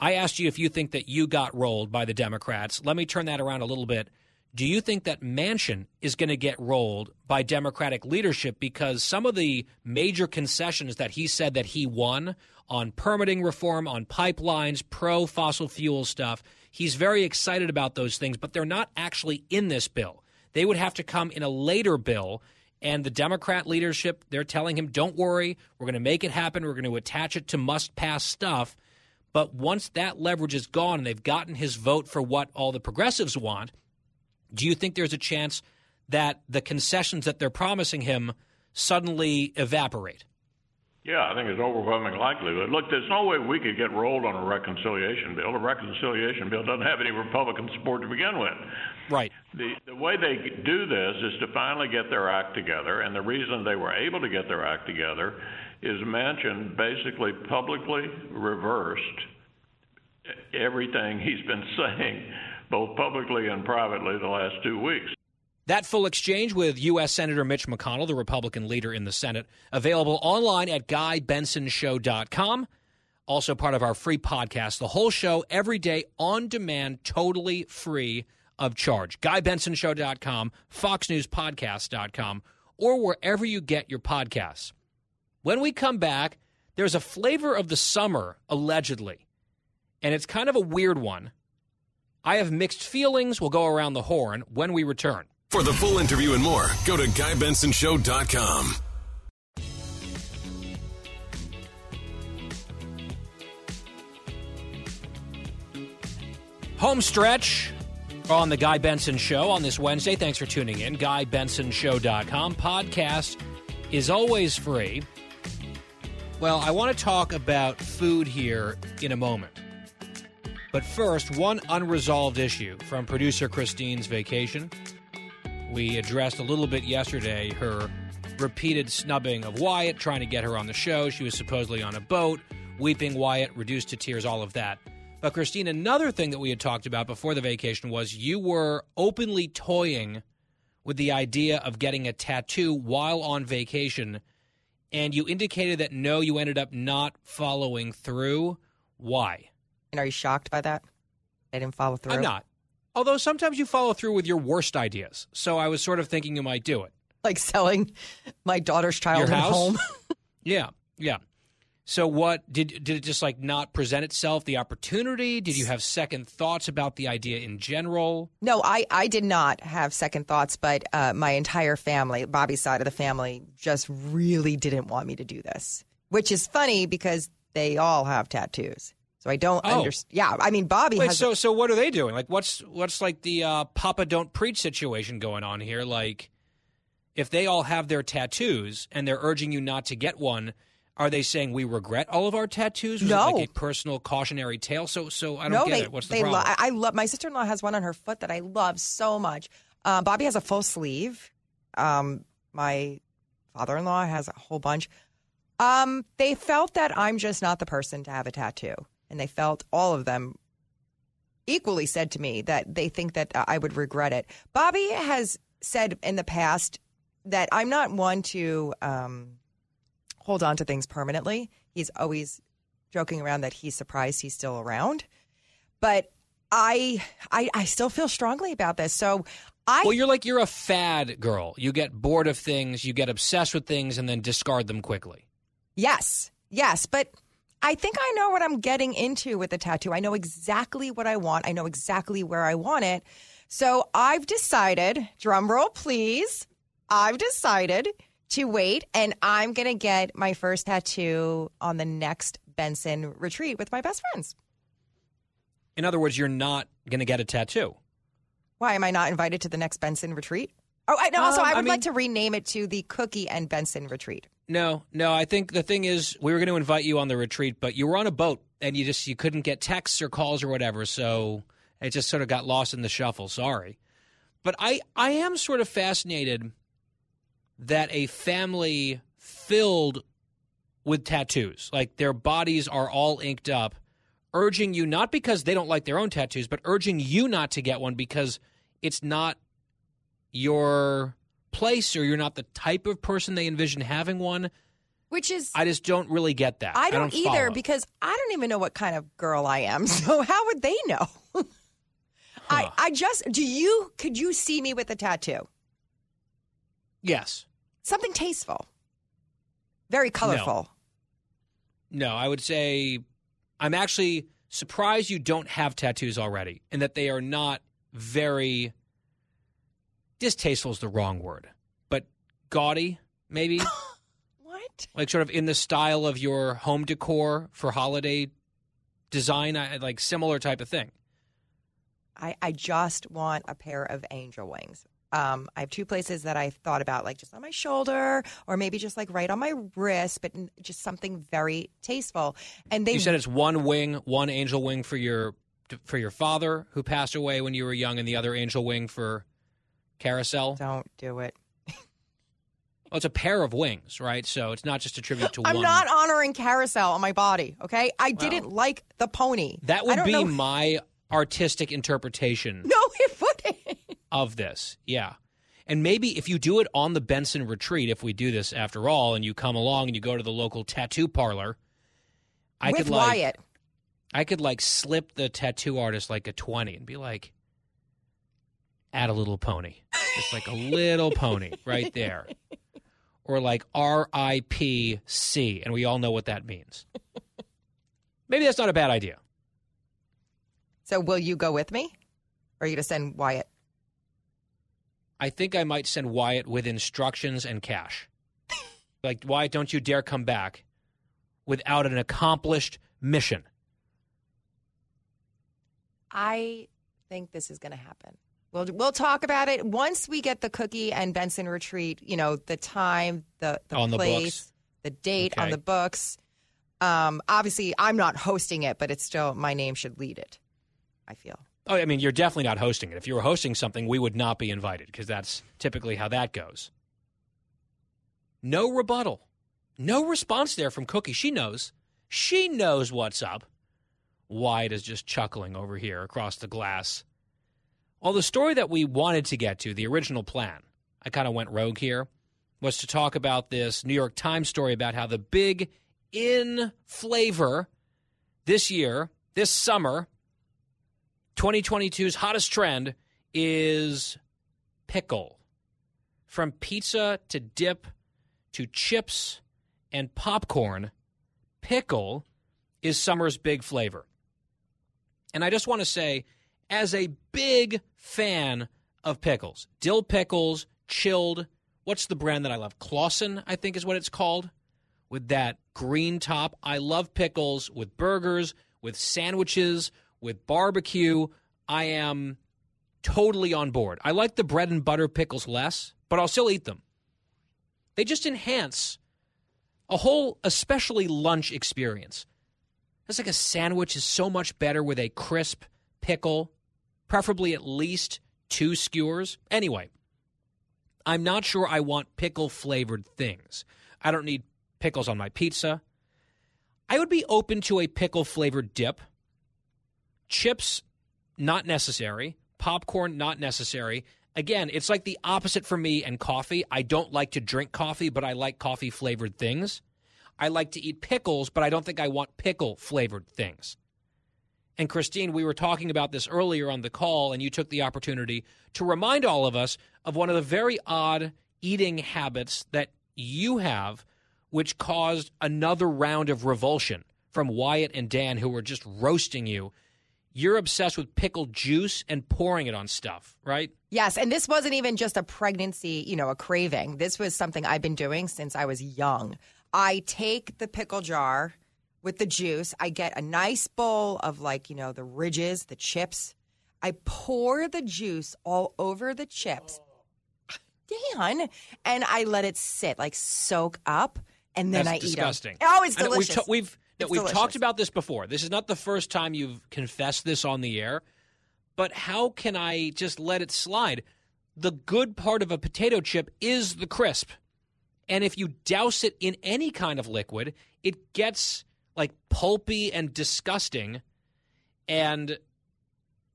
I asked you if you think that you got rolled by the Democrats. Let me turn that around a little bit. Do you think that Manchin is going to get rolled by Democratic leadership because some of the major concessions that he said that he won on permitting reform, on pipelines, pro fossil fuel stuff, he's very excited about those things, but they're not actually in this bill. They would have to come in a later bill And the Democrat leadership, they're telling him, don't worry, we're going to make it happen. We're going to attach it to must pass stuff. But once that leverage is gone and they've gotten his vote for what all the progressives want, do you think there's a chance that the concessions that they're promising him suddenly evaporate? Yeah, I think it's overwhelming likelihood. Look, there's no way we could get rolled on a reconciliation bill. A reconciliation bill doesn't have any Republican support to begin with. Right. The the way they do this is to finally get their act together, and the reason they were able to get their act together is Manchin basically publicly reversed everything he's been saying, both publicly and privately, the last two weeks. That full exchange with U.S. Senator Mitch McConnell, the Republican leader in the Senate, available online at GuyBensonShow.com. Also part of our free podcast, the whole show every day on demand, totally free of charge. GuyBensonShow.com, FoxNewsPodcast.com, or wherever you get your podcasts. When we come back, there's a flavor of the summer, allegedly, and it's kind of a weird one. I have mixed feelings. We'll go around the horn when we return. For the full interview and more, go to GuyBensonShow.com. Home stretch on the Guy Benson Show on this Wednesday. Thanks for tuning in. GuyBensonShow.com. Podcast is always free. Well, I want to talk about food here in a moment. But first, one unresolved issue from producer Christine's vacation. We addressed a little bit yesterday her repeated snubbing of Wyatt, trying to get her on the show. She was supposedly on a boat, weeping Wyatt, reduced to tears, all of that. But, Christine, another thing that we had talked about before the vacation was you were openly toying with the idea of getting a tattoo while on vacation, and you indicated that no, you ended up not following through. Why? And are you shocked by that? I didn't follow through. I'm not. Although sometimes you follow through with your worst ideas. So I was sort of thinking you might do it. Like selling my daughter's childhood home. Yeah, yeah. So what did did it just like not present itself the opportunity? Did you have second thoughts about the idea in general? No, I, I did not have second thoughts, but uh, my entire family, Bobby's side of the family, just really didn't want me to do this, which is funny because they all have tattoos. So I don't Oh. understand. Yeah, I mean, Bobby Wait, has. so so what are they doing? Like what's what's like the uh, Papa don't preach situation going on here? Like if they all have their tattoos and they're urging you not to get one, are they saying we regret all of our tattoos? Was No. it like a personal cautionary tale? So so I don't no, get they, it. What's the problem? lo- I love my sister in law has one on her foot that I love so much. Um, Bobby has a full sleeve. Um, my father in law has a whole bunch. Um, they felt that I'm just not the person to have a tattoo, and they felt all of them equally said to me that they think that uh, I would regret it. Bobby has said in the past that I'm not one to um, hold on to things permanently. He's always joking around that he's surprised he's still around. But I, I, I still feel strongly about this. So I, well, you're like you're a fad girl. You get bored of things, you get obsessed with things, and then discard them quickly. yes, yes, but I think I know what I'm getting into with the tattoo. I know exactly what I want. I know exactly where I want it. So I've decided, drum roll please, I've decided to wait and I'm going to get my first tattoo on the next Benson retreat with my best friends. In other words, you're not going to get a tattoo. Why am I not invited to the next Benson retreat? Oh, I, no, also, Um, I I would mean- like to rename it to the Cookie and Benson retreat. No, no. I think the thing is, we were going to invite you on the retreat, but you were on a boat and you just you couldn't get texts or calls or whatever, so it just sort of got lost in the shuffle. Sorry, but I I am sort of fascinated that a family filled with tattoos, like their bodies are all inked up, urging you not because they don't like their own tattoos, but urging you not to get one because it's not your place or you're not the type of person they envision having one. Which is I just don't really get that. I don't, either follow. because I don't even know what kind of girl I am. So how would they know? I I just do you could you see me with a tattoo? Yes. Something tasteful. Very colorful. No, I would say I'm actually surprised you don't have tattoos already and that they are not very distasteful is the wrong word, but gaudy, maybe. what? Like sort of in the style of your home decor for holiday design, like similar type of thing. I, I just want a pair of angel wings. Um, I have two places that I thought about, like just on my shoulder, or maybe just like right on my wrist, but just something very tasteful. And they you said it's one wing, one angel wing for your for your father who passed away when you were young, and the other angel wing for Carousel. Don't do it. Oh, it's a pair of wings, right? So it's not just a tribute to I'm one. not honoring carousel on my body. Okay, I didn't like the pony. that I would don't be know- my artistic interpretation No, it wouldn't. of this. Yeah. And maybe if you do it on the Benson retreat, if we do this after all, and you come along and you go to the local tattoo parlor, I With could like Wyatt. I could like slip the tattoo artist like a twenty and be like, add a little pony, It's like a little pony right there, or like R I P C, and we all know what that means. Maybe that's not a bad idea. So will you go with me, or are you going to send Wyatt? I think I might send Wyatt with instructions and cash. like, Wyatt, don't you dare come back without an accomplished mission. I think this is going to happen. We'll we'll talk about it once we get the cookie and Benson retreat. You know the time, the the On place, books. the date on the books. Um, obviously, I'm not hosting it, but it's still my name should lead it. I feel. Oh, I mean, you're definitely not hosting it. If you were hosting something, we would not be invited because that's typically how that goes. No rebuttal. No response there from Cookie. She knows. She knows what's up. Wyatt is just chuckling over here across the glass. Well, the story that we wanted to get to, the original plan, I kind of went rogue here, was to talk about this New York Times story about how the big in flavor this year, this summer, 2022's hottest trend is pickle. From pizza to dip to chips and popcorn, pickle is summer's big flavor. And I just want to say, as a big fan of pickles, dill pickles, chilled, what's the brand that I love? Claussen, I think is what it's called, with that green top. I love pickles with burgers, with sandwiches, with barbecue. I am totally on board. I like the bread and butter pickles less, but I'll still eat them. They just enhance a whole, especially lunch experience. It's like a sandwich is so much better with a crisp pickle, preferably at least two skewers. Anyway, I'm not sure I want pickle flavored things. I don't need pickles on my pizza. I would be open to a pickle flavored dip. Chips, not necessary. Popcorn, not necessary. Again, it's like the opposite for me and coffee. I don't like to drink coffee, but I like coffee flavored things. I like to eat pickles, but I don't think I want pickle flavored things. And Christine, we were talking about this earlier on the call, and you took the opportunity to remind all of us of one of the very odd eating habits that you have, which caused another round of revulsion from Wyatt and Dan, who were just roasting you. You're obsessed with pickled juice and pouring it on stuff, right? Yes, and this wasn't even just a pregnancy, you know, a craving. This was something I've been doing since I was young. I take the pickle jar with the juice. I get a nice bowl of like, you know, the ridges, the chips. I pour the juice all over the chips. Dan, and I let it sit, like soak up, and then That's I disgusting. eat them. Oh, it's delicious. We've, ta- we've, no, we've delicious. talked about this before. This is not the first time you've confessed this on the air, but how can I just let it slide? The good part of a potato chip is the crisp. And if you douse it in any kind of liquid, it gets like pulpy and disgusting and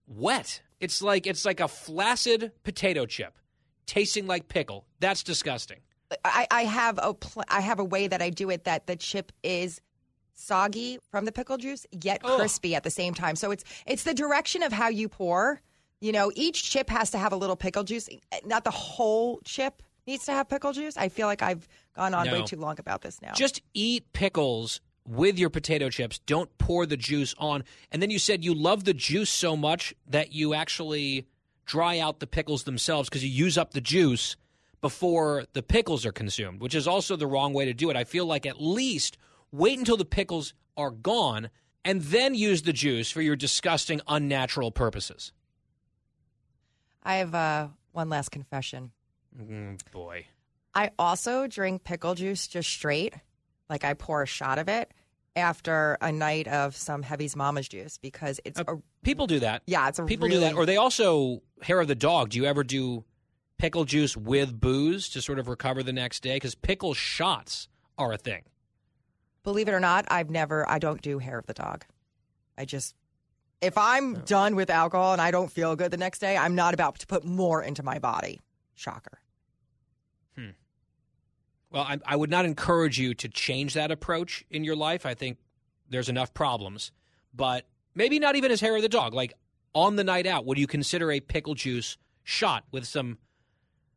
wet. It's like it's like a flaccid potato chip tasting like pickle. That's disgusting. I, I have a pl- I have a way that I do it that the chip is soggy from the pickle juice yet crispy at the same time. So it's it's the direction of how you pour. You know, each chip has to have a little pickle juice. Not the whole chip needs to have pickle juice. I feel like I've gone on way too long about this now. Just eat pickles with your potato chips. Don't pour the juice on. And then you said you love the juice so much that you actually dry out the pickles themselves because you use up the juice. before the pickles are consumed, which is also the wrong way to do it. I feel like at least wait until the pickles are gone and then use the juice for your disgusting, unnatural purposes. I have uh, one last confession. Mm, boy. I also drink pickle juice just straight, like I pour a shot of it after a night of some Heavy's Mama's juice because it's Uh, a People do that. yeah, it's a People really, do that. Or they also, hair of the dog, do you ever do pickle juice with booze to sort of recover the next day? Because pickle shots are a thing. Believe it or not, I've never. I don't do hair of the dog. I just. If I'm done with alcohol and I don't feel good the next day, I'm not about to put more into my body. Shocker. Well, I, I would not encourage you to change that approach in your life. I think there's enough problems, but maybe not even as hair of the dog. Like on the night out, would you consider a pickle juice shot with some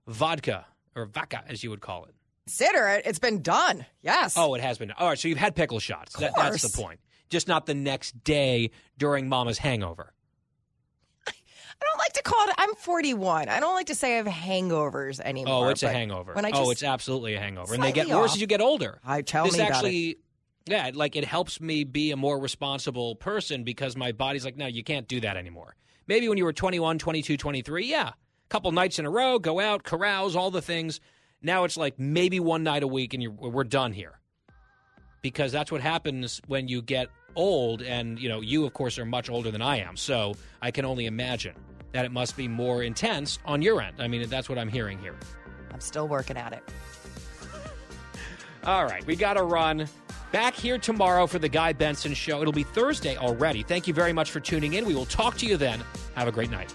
vodka or vodka, as you would call it? Consider it. It's been done. Yes. Oh, it has been. All right, so you've had pickle shots. That, that's the point. Just not the next day during Mama's hangover. I don't like to call it. I'm 41. I don't like to say I have hangovers anymore. Oh, it's a hangover. When I oh, it's absolutely a hangover, and they get worse off. as you get older. I tell this me about actually, yeah, like it helps me be a more responsible person because my body's like, no, you can't do that anymore. Maybe when you were 21, 22, 23, yeah, a couple nights in a row, go out, carouse, all the things. Now it's like maybe one night a week, and you're, we're done here. Because that's what happens when you get old, and you know, you of course are much older than I am, so I can only imagine that it must be more intense on your end. I mean, that's what I'm hearing here. I'm still working at it. All right, we got to run. Back here tomorrow for the Guy Benson Show. It'll be Thursday already. Thank you very much for tuning in. We will talk to you then. Have a great night.